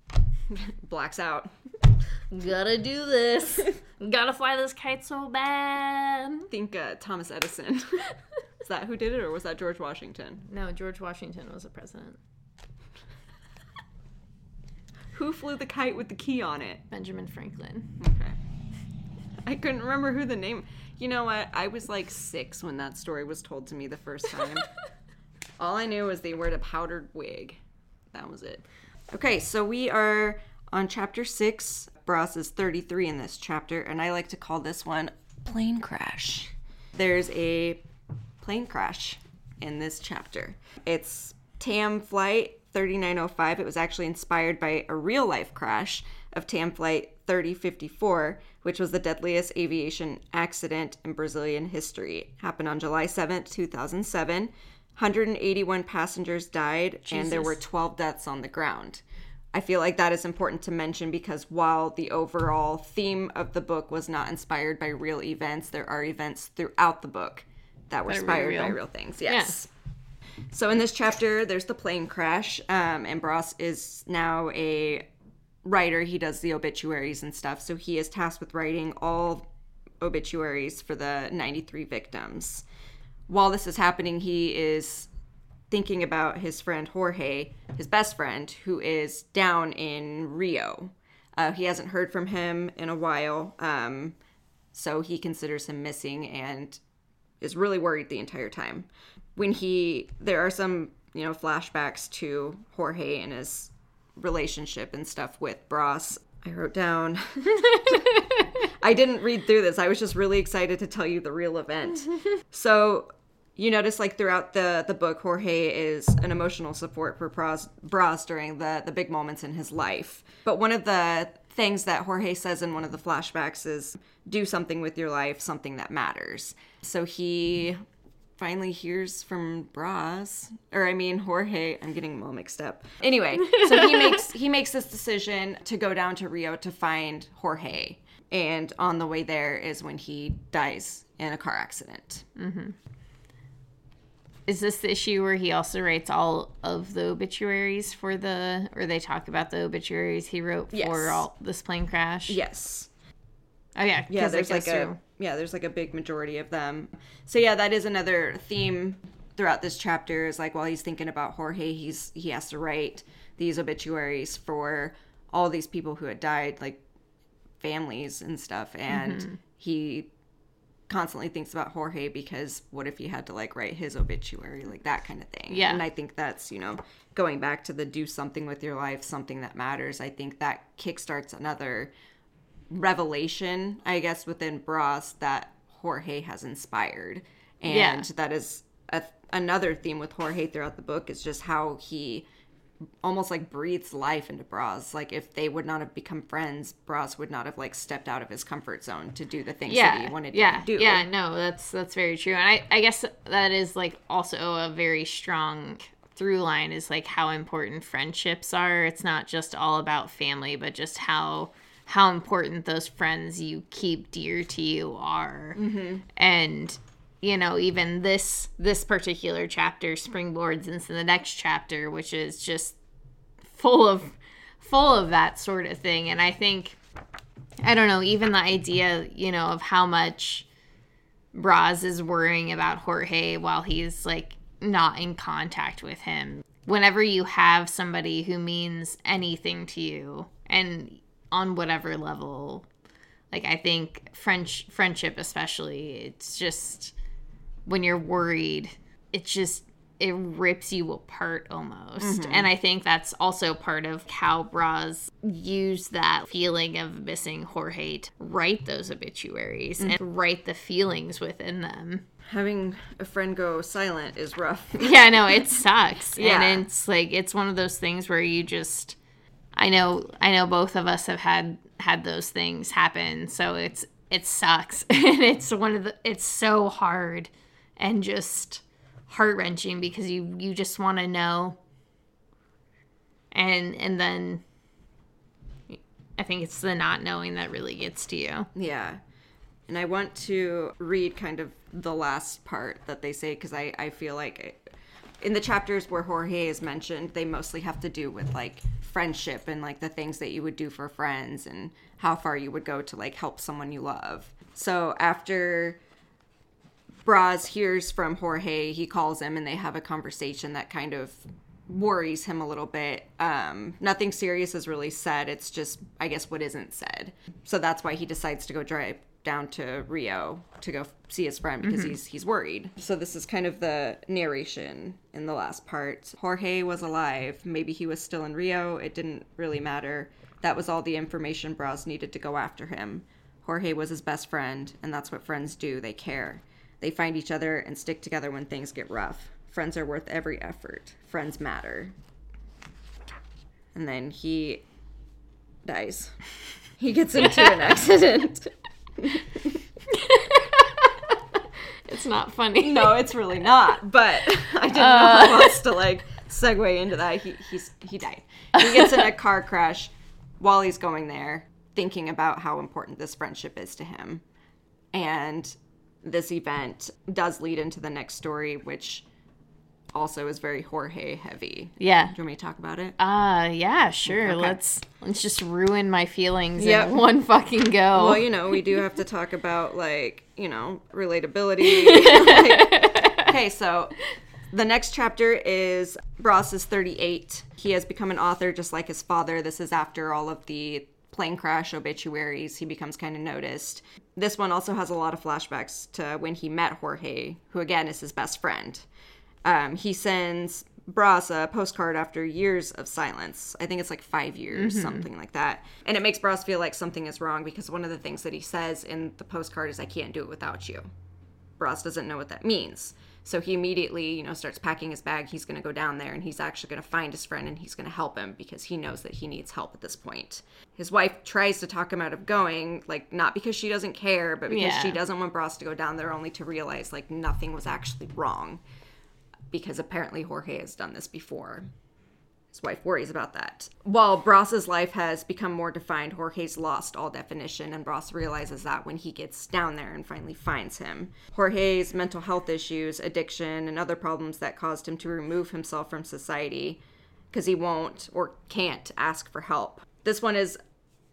<laughs> blacks out. Gotta do this. <laughs> Gotta fly this kite so bad. I think uh, Thomas Edison. <laughs> is that who did it, or was that George Washington? No, George Washington was a president. Who flew the kite with the key on it? Benjamin Franklin. Okay. I couldn't remember who the name. You know what? I was like six when that story was told to me the first time. <laughs> All I knew was they wore a powdered wig. That was it. Okay, so we are on chapter six. Bras is 33 in this chapter, and I like to call this one plane crash. There's a plane crash in this chapter. It's TAM Flight 3905. It was actually inspired by a real life crash of TAM Flight 3054, which was the deadliest aviation accident in Brazilian history. It happened on July 7th, 2007. 181 passengers died, and there were 12 deaths on the ground. I feel like that is important to mention because while the overall theme of the book was not inspired by real events, there are events throughout the book that were That inspired real. by real things. Yes. So in this chapter, there's the plane crash, um, and Bros is now a writer. He does the obituaries and stuff. So he is tasked with writing all obituaries for the 93 victims. While this is happening, he is thinking about his friend Jorge, his best friend, who is down in Rio. Uh, he hasn't heard from him in a while, um, so he considers him missing and is really worried the entire time. When he, there are some, you know, flashbacks to Jorge and his relationship and stuff with Bros. I wrote down. <laughs> I didn't read through this. I was just really excited to tell you the real event. <laughs> So you notice like throughout the the book jorge is an emotional support for bras, bras during the the big moments in his life but one of the things that jorge says in one of the flashbacks is do something with your life something that matters so he finally hears from bras or i mean jorge i'm getting them all mixed up anyway <laughs> so he makes he makes this decision to go down to rio to find jorge and on the way there is when he dies in a car accident mm-hmm. Is this the issue where he also writes all of the obituaries for the, or they talk about the obituaries he wrote Yes. for all this plane crash? yes Oh yeah, yeah. there's like goes a through- yeah there's like a big majority of them so yeah that is another theme throughout this chapter is like while he's thinking about jorge he's he has to write these obituaries for all these people who had died like families and stuff and Mm-hmm. he constantly thinks about jorge because what if he had to like write his obituary like that kind of thing Yeah. and i think that's you know going back to the do something with your life something that matters i think that kickstarts another revelation, I guess, within Bras that Jorge has inspired. And Yeah. that is a, another theme with Jorge throughout the book is just how he almost like breathes life into Bras. Like if they would not have become friends, Bras would not have like stepped out of his comfort zone to do the things that he wanted yeah, to do. Yeah, no, that's that's very true. And I, I guess that is like also a very strong through line is like how important friendships are. It's not just all about family, but just how how important those friends you keep dear to you are. Mm-hmm. And you know, even this this particular chapter springboards into the next chapter, which is just full of full of that sort of thing. And I think I don't know, even the idea, you know, of how much Braz is worrying about Jorge while he's like not in contact with him. Whenever you have somebody who means anything to you and on whatever level, like I think French friendship especially, it's just when you're worried, it just it rips you apart almost. Mm-hmm. And I think that's also part of how Braz use that feeling of missing Jorge to write those obituaries and mm-hmm. write the feelings within them. Having a friend go silent is rough. <laughs> Yeah, no, it sucks. <laughs> Yeah. And it's like it's one of those things where you just I know I know both of us have had had those things happen, so it's it sucks. <laughs> and it's one of the it's so hard and just heart wrenching because you you just want to know and and then I think it's the not knowing that really gets to you. Yeah. And I want to read kind of the last part that they say because I, I feel like it, in the chapters where Jorge is mentioned, they mostly have to do with like friendship and like the things that you would do for friends and how far you would go to like help someone you love. So after Braz hears from Jorge, he calls him and they have a conversation that kind of worries him a little bit. Um, nothing serious is really said. It's just, I guess, what isn't said. So that's why he decides to go drive down to Rio to go see his friend because mm-hmm. he's he's worried. So this is kind of the narration in the last part. Jorge was alive. Maybe he was still in Rio. It didn't really matter. That was all the information Braz needed to go after him. Jorge was his best friend, and that's what friends do. They care. They find each other and stick together when things get rough. Friends are worth every effort. Friends matter. And then he dies. <laughs> He gets into an <laughs> accident. It's not funny. No, it's really not. But <laughs> I didn't know how uh. else to like segue into that. He he's he died. He gets in a <laughs> car crash while he's going there, thinking about how important this friendship is to him. And this event does lead into the next story, which also is very Jorge heavy. Yeah. Do you want me to talk about it? Uh yeah, sure. Okay. Let's let's just ruin my feelings Yep. in one fucking go. Well, you know, we do have to talk about like, you know, relatability. <laughs> Like, okay, so the next chapter is Bros is 38. He has become an author just like his father. This is after all of the plane crash obituaries. He becomes kind of noticed. This one also has a lot of flashbacks to when he met Jorge, who again is his best friend. Um, he sends Bras a postcard after years of silence. I think it's like five years, something like that. And it makes Bras feel like something is wrong because one of the things that he says in the postcard is, I can't do it without you. Bras doesn't know what that means. So he immediately, you know, starts packing his bag. He's going to go down there and he's actually going to find his friend and he's going to help him because he knows that he needs help at this point. His wife tries to talk him out of going, like, not because she doesn't care, but because Yeah. she doesn't want Bras to go down there only to realize, like, nothing was actually wrong because apparently Jorge has done this before. His wife worries about that. While Bras's life has become more defined, Jorge's lost all definition, and Bras realizes that when he gets down there and finally finds him. Jorge's mental health issues, addiction, and other problems that caused him to remove himself from society because he won't or can't ask for help. This one is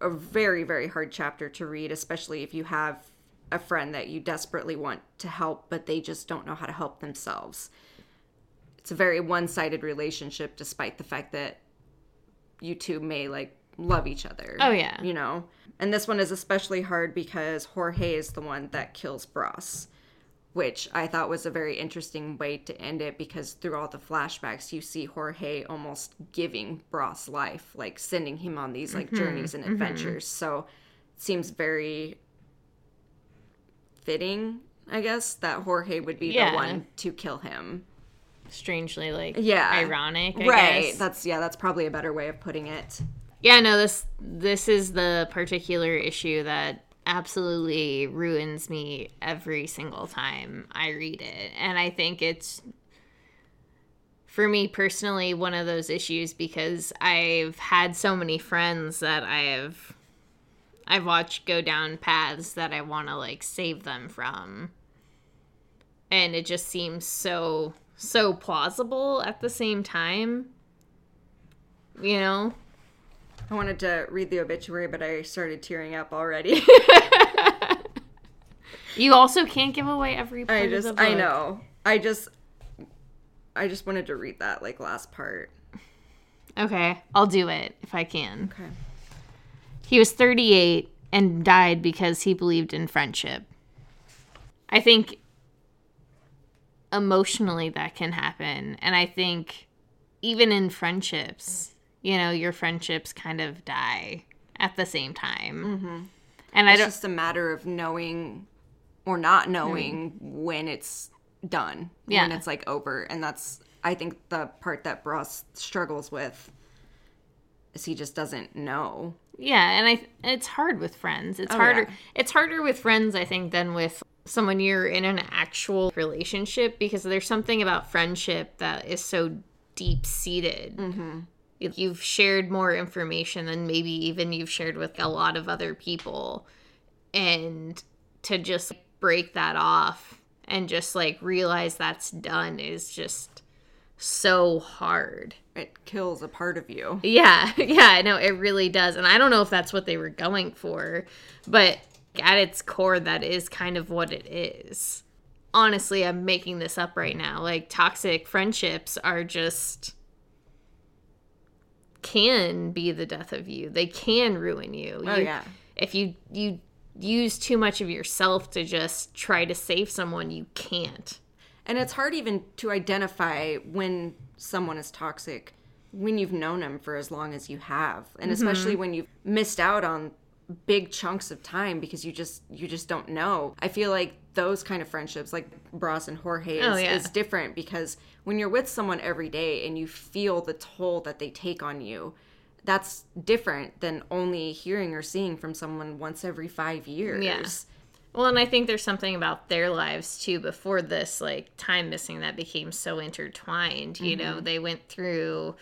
a very, very hard chapter to read, especially if you have a friend that you desperately want to help, but they just don't know how to help themselves it's a very one-sided relationship despite the fact that you two may like love each other. Oh, yeah. you know? And this one is especially hard because jorge is the one that kills Bros, which i thought was a very interesting way to end it because through all the flashbacks you see jorge almost giving Bros life like sending him on these like mm-hmm. journeys and mm-hmm. adventures. So it seems very fitting i guess that jorge would be Yeah. the one to kill him Strangely like yeah ironic, I right guess. that's yeah that's probably a better way of putting it Yeah, no, this this is the particular issue that absolutely ruins me every single time I read it. And I think it's for me personally one of those issues because I've had so many friends that I have I've watched go down paths that I want to like save them from. And it just seems so so plausible at the same time. You know? i wanted to read the obituary but i started tearing up already <laughs> You also can't give away every part i of just the book. i know i just i just wanted to read that like last part Okay, I'll do it if I can. okay He was 38 and died because he believed in friendship. I think emotionally that can happen. And I think even in friendships, you know, your friendships kind of die at the same time. Mm-hmm. And I it's just a matter of knowing or not knowing when it's done yeah. when it's like over and that's i think the part that bros struggles with is he just doesn't know Yeah, and I it's hard with friends. It's Oh, harder. yeah. It's harder with friends, I think, than with someone you're in an actual relationship because there's something about friendship that is so deep seated. Mm-hmm. You've shared more information than maybe even you've shared with a lot of other people, and to just break that off and just like realize that's done is just so hard. It kills a part of you. Yeah, <laughs> yeah, no, it really does. And I don't know if that's what they were going for, but at its core, that is kind of what it is. Honestly, I'm making this up right now. Like, toxic friendships are just can be the death of you. They can ruin you. Oh, you, yeah. If you you use too much of yourself to just try to save someone, you can't. And it's hard even to identify when someone is toxic when you've known them for as long as you have. And mm-hmm. especially when you've missed out on big chunks of time because you just you just don't know. I feel like those kind of friendships like Bros and Jorge oh, is, Oh, yeah. is different because when you're with someone every day and you feel the toll that they take on you, that's different than only hearing or seeing from someone once every 5 years. Yeah. Well, and I think there's something about their lives too before this like time missing that became so intertwined. You know, mm-hmm. they went through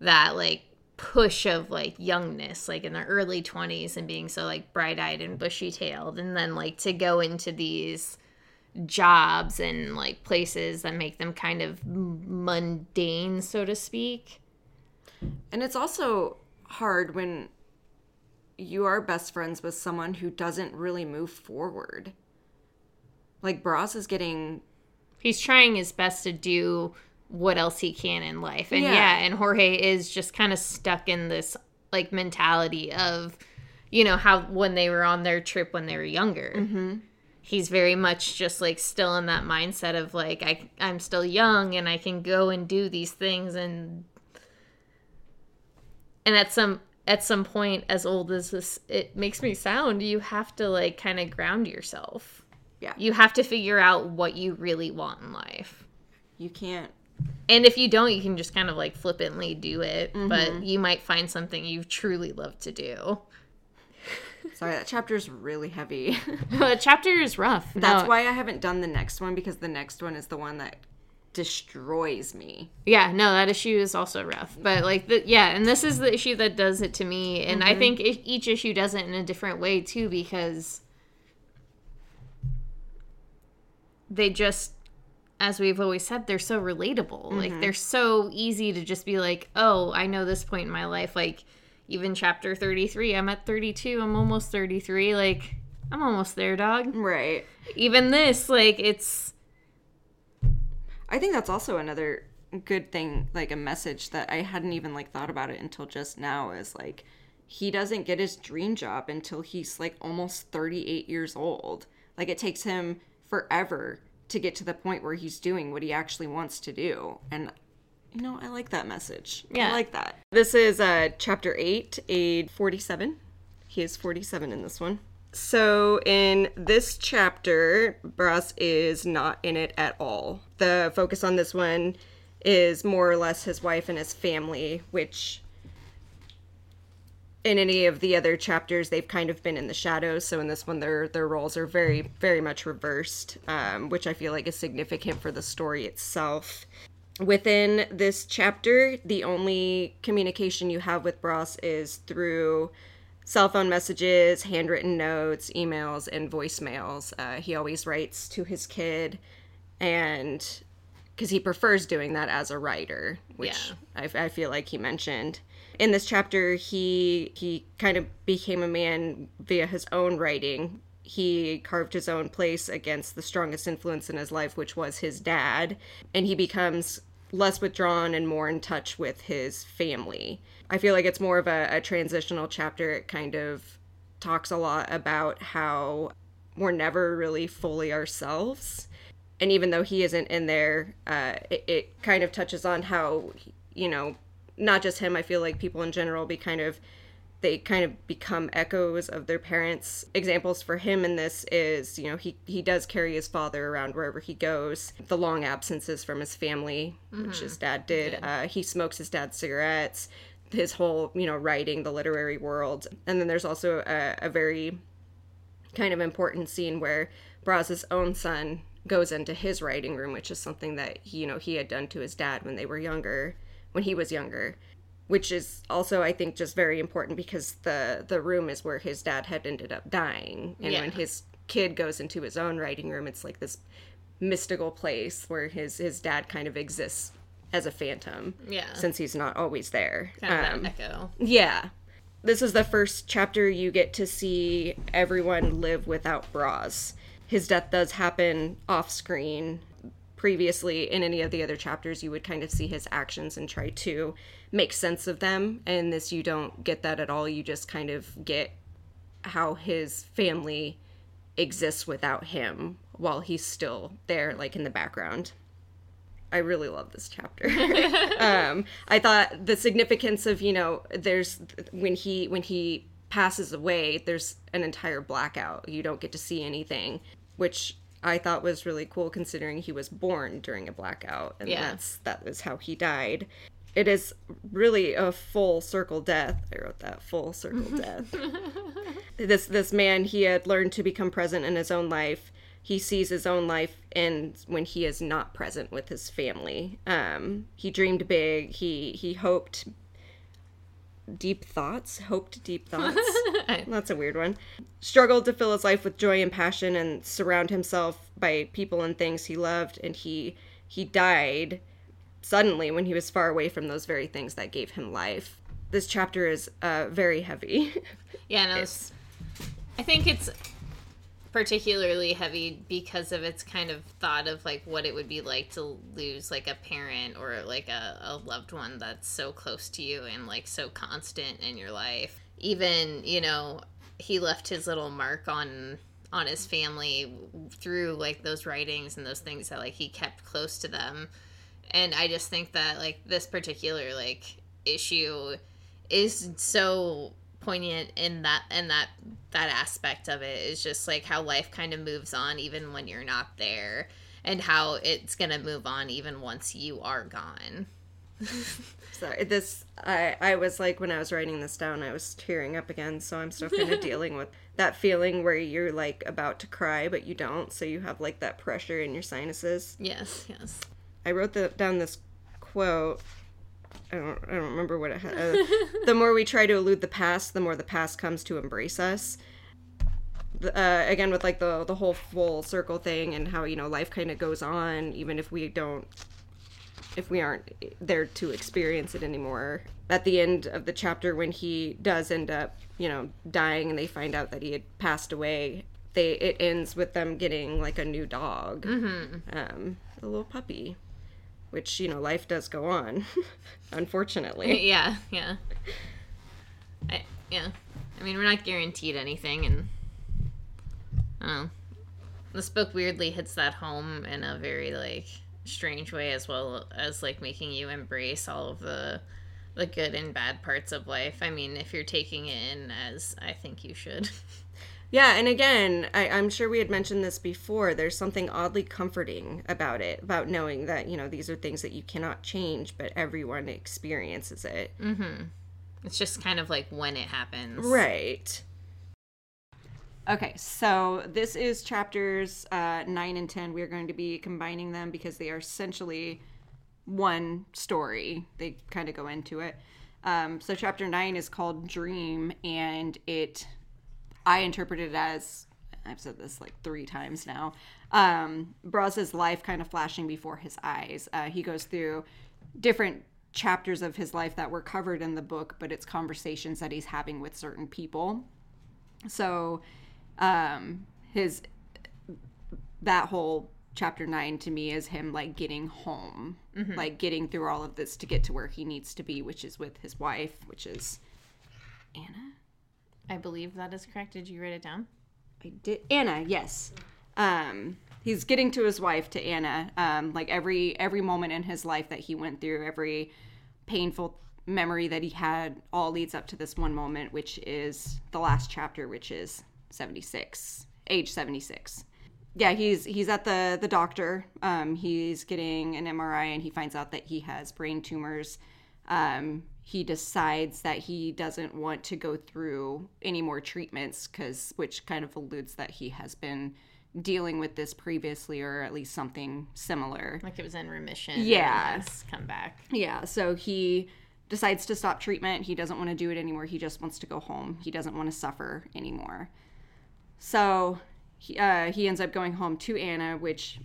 that like push of like youngness, like in their early 20s and being so like bright-eyed and bushy-tailed and then like to go into these jobs and like places that make them kind of mundane, so to speak. And it's also hard when you are best friends with someone who doesn't really move forward. Like Bros is getting he's trying his best to do what else he can in life. And Yeah. yeah, and Jorge is just kind of stuck in this like mentality of you know how when they were on their trip when they were younger. Mm-hmm. He's very much just like still in that mindset of like I I'm still young and I can go and do these things and and at some at some point as old as this it makes me sound you have to like kind of ground yourself Yeah. you have to figure out what you really want in life you can't and if you don't you can just kind of like flippantly do it but mm-hmm. you might find something you truly love to do. Sorry, that chapter is really heavy. <laughs> the chapter is rough. That's No, why I haven't done the next one because the next one is the one that destroys me. yeah no that issue is also rough. But like the yeah and this is the issue that does it to me. And i mm-hmm. think each issue does it in a different way too because they just as we've always said they're so relatable. Like mm-hmm. they're so easy to just be like oh i know this point in my life. Like even chapter 33 i'm at 32 i'm almost 33 like i'm almost there dog. Right. even this like it's I think that's also another good thing, like a message that I hadn't even like thought about it until just now is like he doesn't get his dream job until he's like almost 38 years old. Like it takes him forever to get to the point where he's doing what he actually wants to do. And you know, I like that message. Yeah. I like that. This is uh chapter 8, age 47. He is 47 in this one. So in this chapter, Brass is not in it at all. The focus on this one is more or less his wife and his family, which in any of the other chapters they've kind of been in the shadows. So in this one, their their roles are very very much reversed, um, which I feel like is significant for the story itself. Within this chapter, the only communication you have with Bros is through cell phone messages, handwritten notes, emails, and voicemails. Uh, he always writes to his kid, and because he prefers doing that as a writer, which I, I feel like he mentioned. In this chapter, he he kind of became a man via his own writing. He carved his own place against the strongest influence in his life, which was his dad, and he becomes less withdrawn and more in touch with his family. I feel like it's more of a, a transitional chapter. It kind of talks a lot about how we're never really fully ourselves. And even though he isn't in there, uh, it, it kind of touches on how, you know, not just him, I feel like people in general be kind of, they kind of become echoes of their parents. Examples for him in this is, you know, he, he does carry his father around wherever he goes. The long absences from his family, which his dad did. Uh, he smokes his dad's cigarettes his whole you know writing the literary world and then there's also a, a very kind of important scene where Braz's own son goes into his writing room which is something that he, you know he had done to his dad when they were younger when he was younger which is also i think just very important because the the room is where his dad had ended up dying and Yeah. when his kid goes into his own writing room, it's like this mystical place where his his dad kind of exists as a phantom. Yeah. Since he's not always there. kind of Um, that echo. yeah. This is the first chapter you get to see everyone live without bras. His death does happen off screen. Previously, in any of the other chapters, you would kind of see his actions and try to make sense of them. And this, you don't get that at all. You just kind of get how his family exists without him while he's still there, like in the background. I really love this chapter. <laughs> <laughs> um, I thought the significance of you know there's when he when he passes away, there's an entire blackout. You don't get to see anything, which I thought was really cool considering he was born during a blackout, and Yeah. that's that was how he died. It is really a full circle death. I wrote that full circle <laughs> death. this this man he had learned to become present in his own life he sees his own life and when he is not present with his family um he dreamed big he he hoped deep thoughts hoped deep <laughs> thoughts. That's a weird one. Struggled to fill his life with joy and passion and surround himself by people and things he loved and he he died suddenly when he was far away from those very things that gave him life. This chapter is uh, very heavy. Yeah, no, <laughs> it's, I think it's particularly heavy because of its kind of thought of like what it would be like to lose like a parent or like a, a loved one that's so close to you and like so constant in your life. Even, you know, he left his little mark on on his family through like those writings and those things that like he kept close to them and i just think that like this particular like issue is so poignant in that in that that aspect of it is just like how life kind of moves on even when you're not there and how it's gonna move on even once you are gone <laughs> Sorry, this I I was like when I was writing this down, I was tearing up again. So I'm still kind of <laughs> dealing with that feeling where you're like about to cry but you don't, so you have like that pressure in your sinuses. yes yes I wrote the, down this quote. I don't I don't remember what it had. Uh, <laughs> the more we try to elude the past, the more the past comes to embrace us. Uh, again, with like the the whole full circle thing and how you know life kind of goes on, even if we don't if we aren't there to experience it anymore. At the end of the chapter, when he does end up, you know, dying, and they find out that he had passed away, they it ends with them getting like a new dog, um, a little puppy, which you know, life does go on, <laughs> unfortunately. <laughs> yeah yeah. I, yeah. I mean we're not guaranteed anything and i this book weirdly hits that home in a very like strange way as well as like making you embrace all of the the good and bad parts of life. I mean if you're taking it in as i think you should <laughs> Yeah, and again, I, I'm sure we had mentioned this before. There's something oddly comforting about it, about knowing that you know these are things that you cannot change, but everyone experiences it. it's just kind of like when it happens Right. Okay, so this is chapters uh, 9 and 10. We're going to be combining them because they are essentially one story. They kind of go into it. Um, so, chapter 9 is called Dream, and it, I interpret it as, I've said this like three times now, um, Braz's life kind of flashing before his eyes. Uh, he goes through different chapters of his life that were covered in the book, but it's conversations that he's having with certain people. So, um, his that whole chapter nine to me is him like getting home, like getting through all of this to get to where he needs to be, which is with his wife, which is Anna. I believe that is correct did you write it down I did Anna, yes. Um, he's getting to his wife to Anna. Um, like every every moment in his life that he went through, every painful memory that he had, all leads up to this one moment, which is the last chapter, which is seventy six, age seventy six. Yeah, he's he's at the the doctor. Um, he's getting an MRI, and he finds out that he has brain tumors. Um, he decides that he doesn't want to go through any more treatments because which kind of alludes that he has been dealing with this previously or at least something similar. Like it was in remission Yeah. come back. Yeah so he decides to stop treatment. He doesn't want to do it anymore. He just wants to go home. He doesn't want to suffer anymore. So he, uh, he ends up going home to Anna, which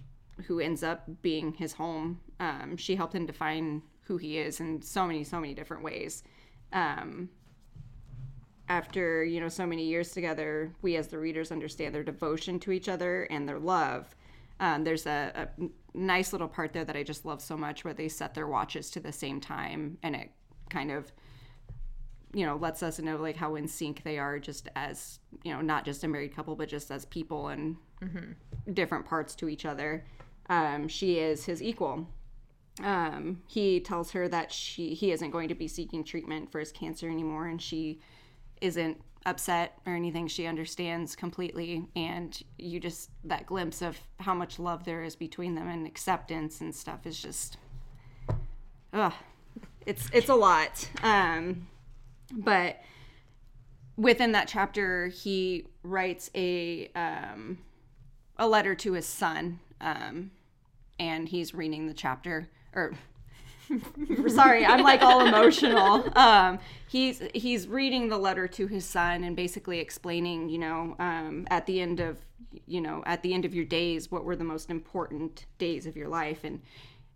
who ends up being his home. Um, she helped him define who he is in so many, so many different ways. Um, after you know so many years together, we as the readers understand their devotion to each other and their love. Um, there's a, a nice little part there that I just love so much where they set their watches to the same time, and it kind of you know lets us know like how in sync they are just as you know not just a married couple but just as people and mm-hmm. different parts to each other um, she is his equal um, he tells her that she he isn't going to be seeking treatment for his cancer anymore and she isn't upset or anything. She understands completely and you just that glimpse of how much love there is between them and acceptance and stuff is just ugh it's it's a lot. Um but within that chapter he writes a um a letter to his son um and he's reading the chapter or sorry i'm like all emotional. Um he's he's reading the letter to his son and basically explaining you know um at the end of you know at the end of your days what were the most important days of your life. And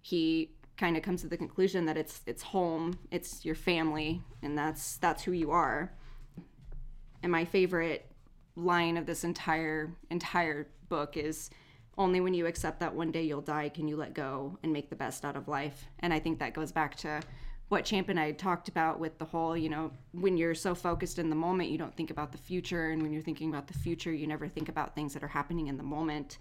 he kind of comes to the conclusion that it's it's home it's your family and that's that's who you are. And my favorite line of this entire entire book is only when you accept that one day you'll die can you let go and make the best out of life. And I think that goes back to what Champ and I talked about with the whole, you know, when you're so focused in the moment, you don't think about the future. And when you're thinking about the future, you never think about things that are happening in the moment.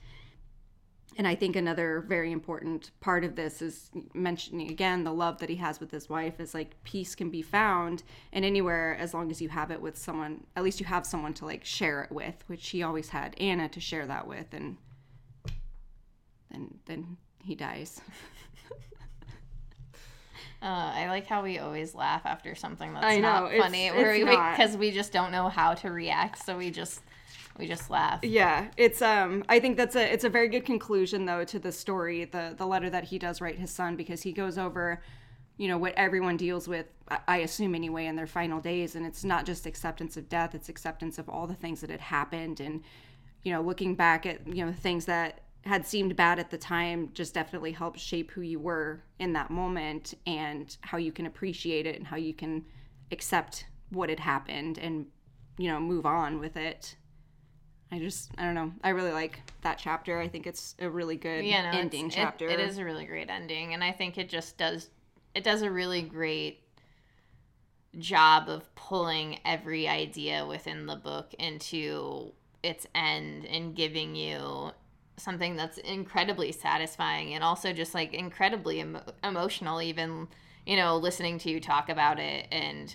And I think another very important part of this is mentioning again the love that he has with his wife is like peace can be found in anywhere as long as you have it with someone, at least you have someone to like share it with, which he always had Ana to share that with. And then then he dies. <laughs> Uh, I like how we always laugh after something that's I know, not funny, because we, we just don't know how to react, so we just we just laugh. Yeah, it's um I think that's a it's a very good conclusion though to the story, the the letter that he does write his son because he goes over you know what everyone deals with I assume anyway in their final days and it's not just acceptance of death, it's acceptance of all the things that had happened and you know looking back at you know things that had seemed bad at the time just definitely helped shape who you were in that moment and how you can appreciate it and how you can accept what had happened and you know move on with it. I just i don't know. I really like that chapter. I think it's a really good yeah, no, ending chapter. it, it is a really great ending and i think it just does it does a really great job of pulling every idea within the book into its end and giving you something that's incredibly satisfying and also just like incredibly emo- emotional even you know listening to you talk about it and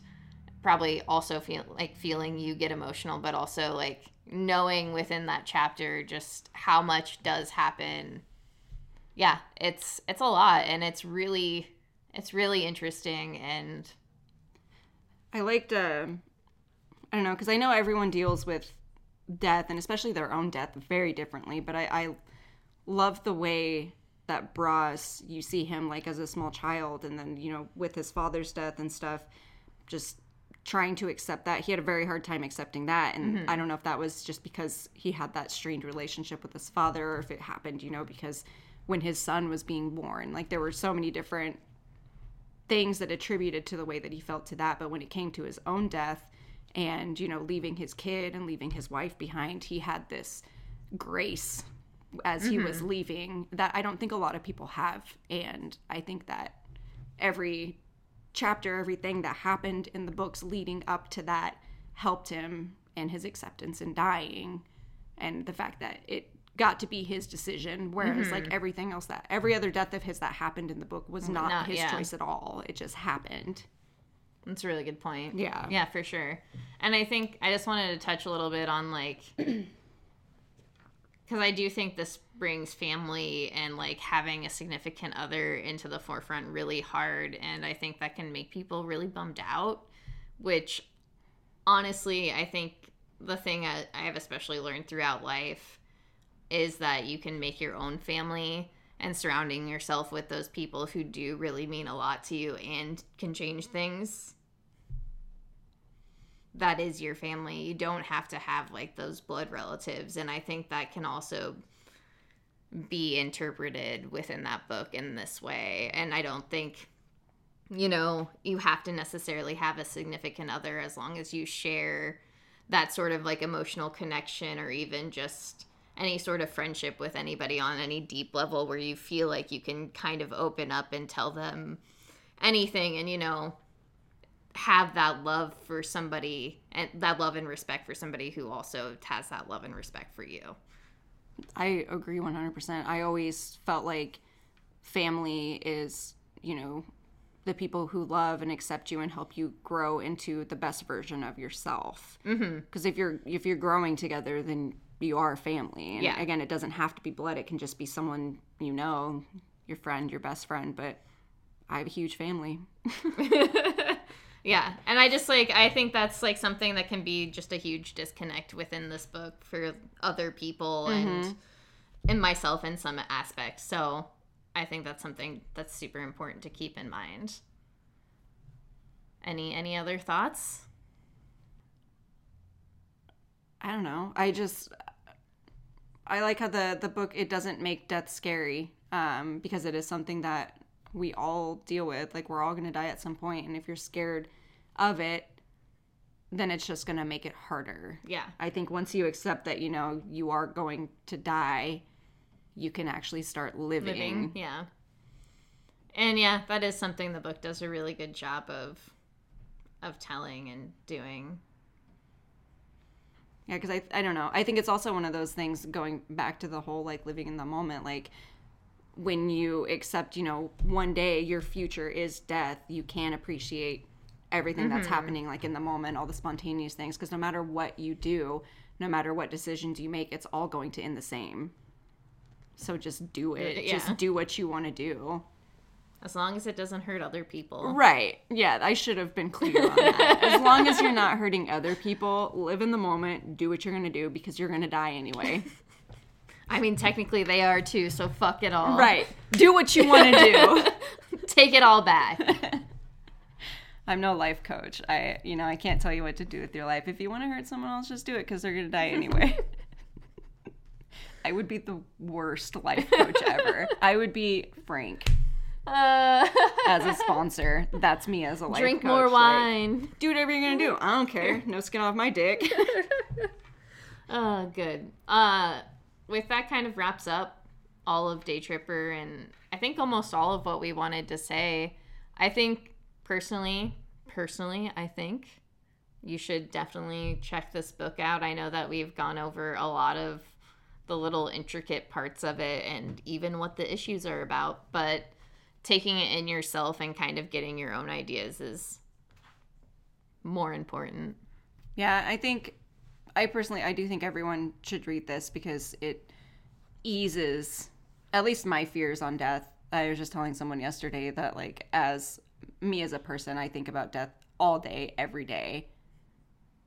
probably also feel like feeling you get emotional but also like knowing within that chapter just how much does happen. Yeah it's it's a lot and it's really it's really interesting and i liked uh i don't know because i know everyone deals with death and especially their own death very differently. But I, I love the way that Bras, you see him like as a small child, and then you know with his father's death and stuff, just trying to accept that he had a very hard time accepting that and mm-hmm. i don't know if that was just because he had that strained relationship with his father or if it happened you know because when his son was being born like there were so many different things that attributed to the way that he felt to that but when it came to his own death and you know leaving his kid and leaving his wife behind he had this grace as mm-hmm. he was mm-hmm. leaving that i don't think a lot of people have and i think that every chapter everything that happened in the books leading up to that helped him in his acceptance in dying and the fact that it got to be his decision whereas mm-hmm. like everything else that every other death of his that happened in the book was not, not his yeah. choice at all it just happened that's a really good point. Yeah. Yeah, for sure. And I think I just wanted to touch a little bit on like <clears throat> because I do think this brings family and like having a significant other into the forefront really hard. And I think that can make people really bummed out, which honestly, I think the thing I, I have especially learned throughout life is that you can make your own family and surrounding yourself with those people who do really mean a lot to you and can change things that is your family. You don't have to have like those blood relatives. And I think that can also be interpreted within that book in this way. And I don't think, you know, you have to necessarily have a significant other as long as you share that sort of like emotional connection or even just any sort of friendship with anybody on any deep level where you feel like you can kind of open up and tell them anything and, you know, have that love for somebody and that love and respect for somebody who also has that love and respect for you. I agree 100%. I always felt like family is, you know, the people who love and accept you and help you grow into the best version of yourself. Because mm-hmm. if you're if you're growing together, then you are family. And Yeah. again, it doesn't have to be blood. It can just be someone you know, your friend, your best friend. But I have a huge family. <laughs> Yeah, and I just like I think that's like something that can be just a huge disconnect within this book for other people and mm-hmm. and myself in some aspects. So I think that's something that's super important to keep in mind. Any any other thoughts? I don't know. I just I like how the the book it doesn't make death scary um because it is something that we all deal with. Like we're all going to die at some point and if you're scared of it then it's just going to make it harder. Yeah. I think once you accept that, you know, you are going to die, you can actually start living. Living, yeah. And yeah, that is something the book does a really good job of of telling and doing. Yeah, because I, I don't know. I think it's also one of those things going back to the whole like living in the moment. Like when you accept, you know, one day your future is death, you can appreciate everything that's mm-hmm. happening like in the moment, all the spontaneous things. Because no matter what you do, no matter what decisions you make, it's all going to end the same. So just do it. Yeah. Just do what you want to do. As long as it doesn't hurt other people. Right. Yeah, I should have been clear on that. as <laughs> long as you're not hurting other people, live in the moment, do what you're going to do because you're going to die anyway. <laughs> I mean, technically they are too, so fuck it all. right. Do what you want to do. <laughs> Take it all back. I'm no life coach. I, you know, I can't tell you what to do with your life. If you want to hurt someone else, just do it because they're going to die anyway. I would be the worst life coach ever. I would be Frank Uh, as a <laughs> sponsor. That's me as a life drink coach. more Like, wine. do whatever you're to do. I don't care. No skin off my dick. <laughs> Oh, good. Uh, with that kind of wraps up all of Daytripper and I think almost all of what we wanted to say. I think personally, personally, I think you should definitely check this book out. I know that we've gone over a lot of the little intricate parts of it and even what the issues are about, but taking it in yourself and kind of getting your own ideas is more important. Yeah, I think I personally I do think everyone should read this because it eases at least my fears on death. I was just telling someone yesterday that like as me as a person, I think about death all day, every day.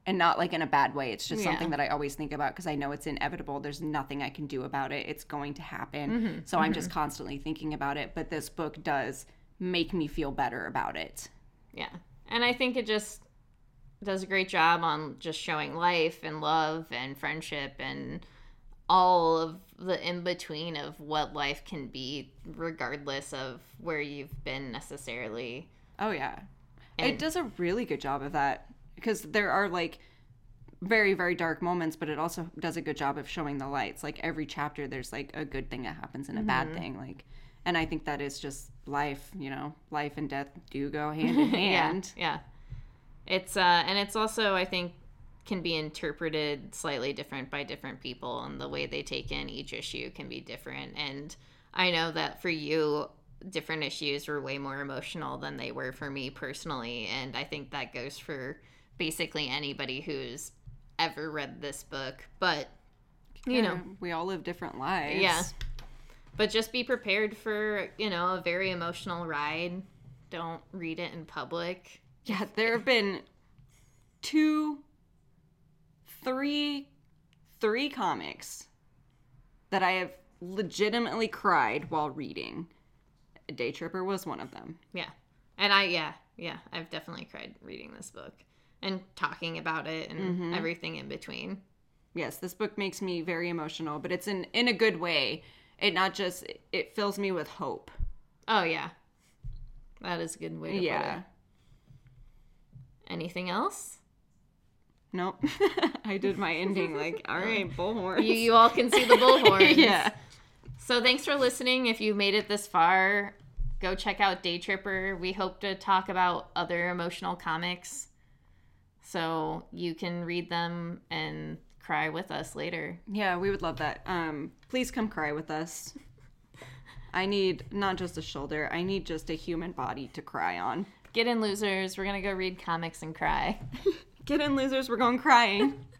And not like in a bad way. It's just Yeah. something that I always think about because I know it's inevitable. There's nothing I can do about it. It's going to happen. Mm-hmm. So I'm just constantly thinking about it. But this book does make me feel better about it. Yeah. And I think it just does a great job on just showing life and love and friendship and all of the in between of what life can be, regardless of where you've been necessarily. Oh yeah. it does a really good job of that because there are like very very dark moments but it also does a good job of showing the lights like every chapter there's like a good thing that happens and a bad Mm-hmm. thing like and i think that is just life you know life and death do go hand in <laughs> hand Yeah. Yeah. It's, uh, and it's also, I think, can be interpreted slightly different by different people, and the way they take in each issue can be different. And I know that for you, different issues were way more emotional than they were for me personally. And I think that goes for basically anybody who's ever read this book. But, you know, we all live different lives yeah. But just be prepared for, you know, a very emotional ride. Don't read it in public. yeah there have been two three three comics that i have legitimately cried while reading daytripper was one of them Yeah. And I, yeah, yeah, I've definitely cried reading this book. And talking about it and mm-hmm. everything in between. Yes, this book makes me very emotional, but it's in in a good way. It not just it fills me with hope. Oh yeah. That is a good way Yeah. Anything else? Nope. <laughs> I did my ending like, <laughs> all right, bullhorn. You, you all can see the bullhorn. <laughs> yeah. So thanks for listening. If you made it this far, go check out Daytripper. We hope to talk about other emotional comics so you can read them and cry with us later. Yeah, we would love that. Um, please come cry with us. I need not just a shoulder, I need just a human body to cry on. Get in, losers. We're going to go read comics and cry. <laughs> Get in, losers, we're going crying. <laughs>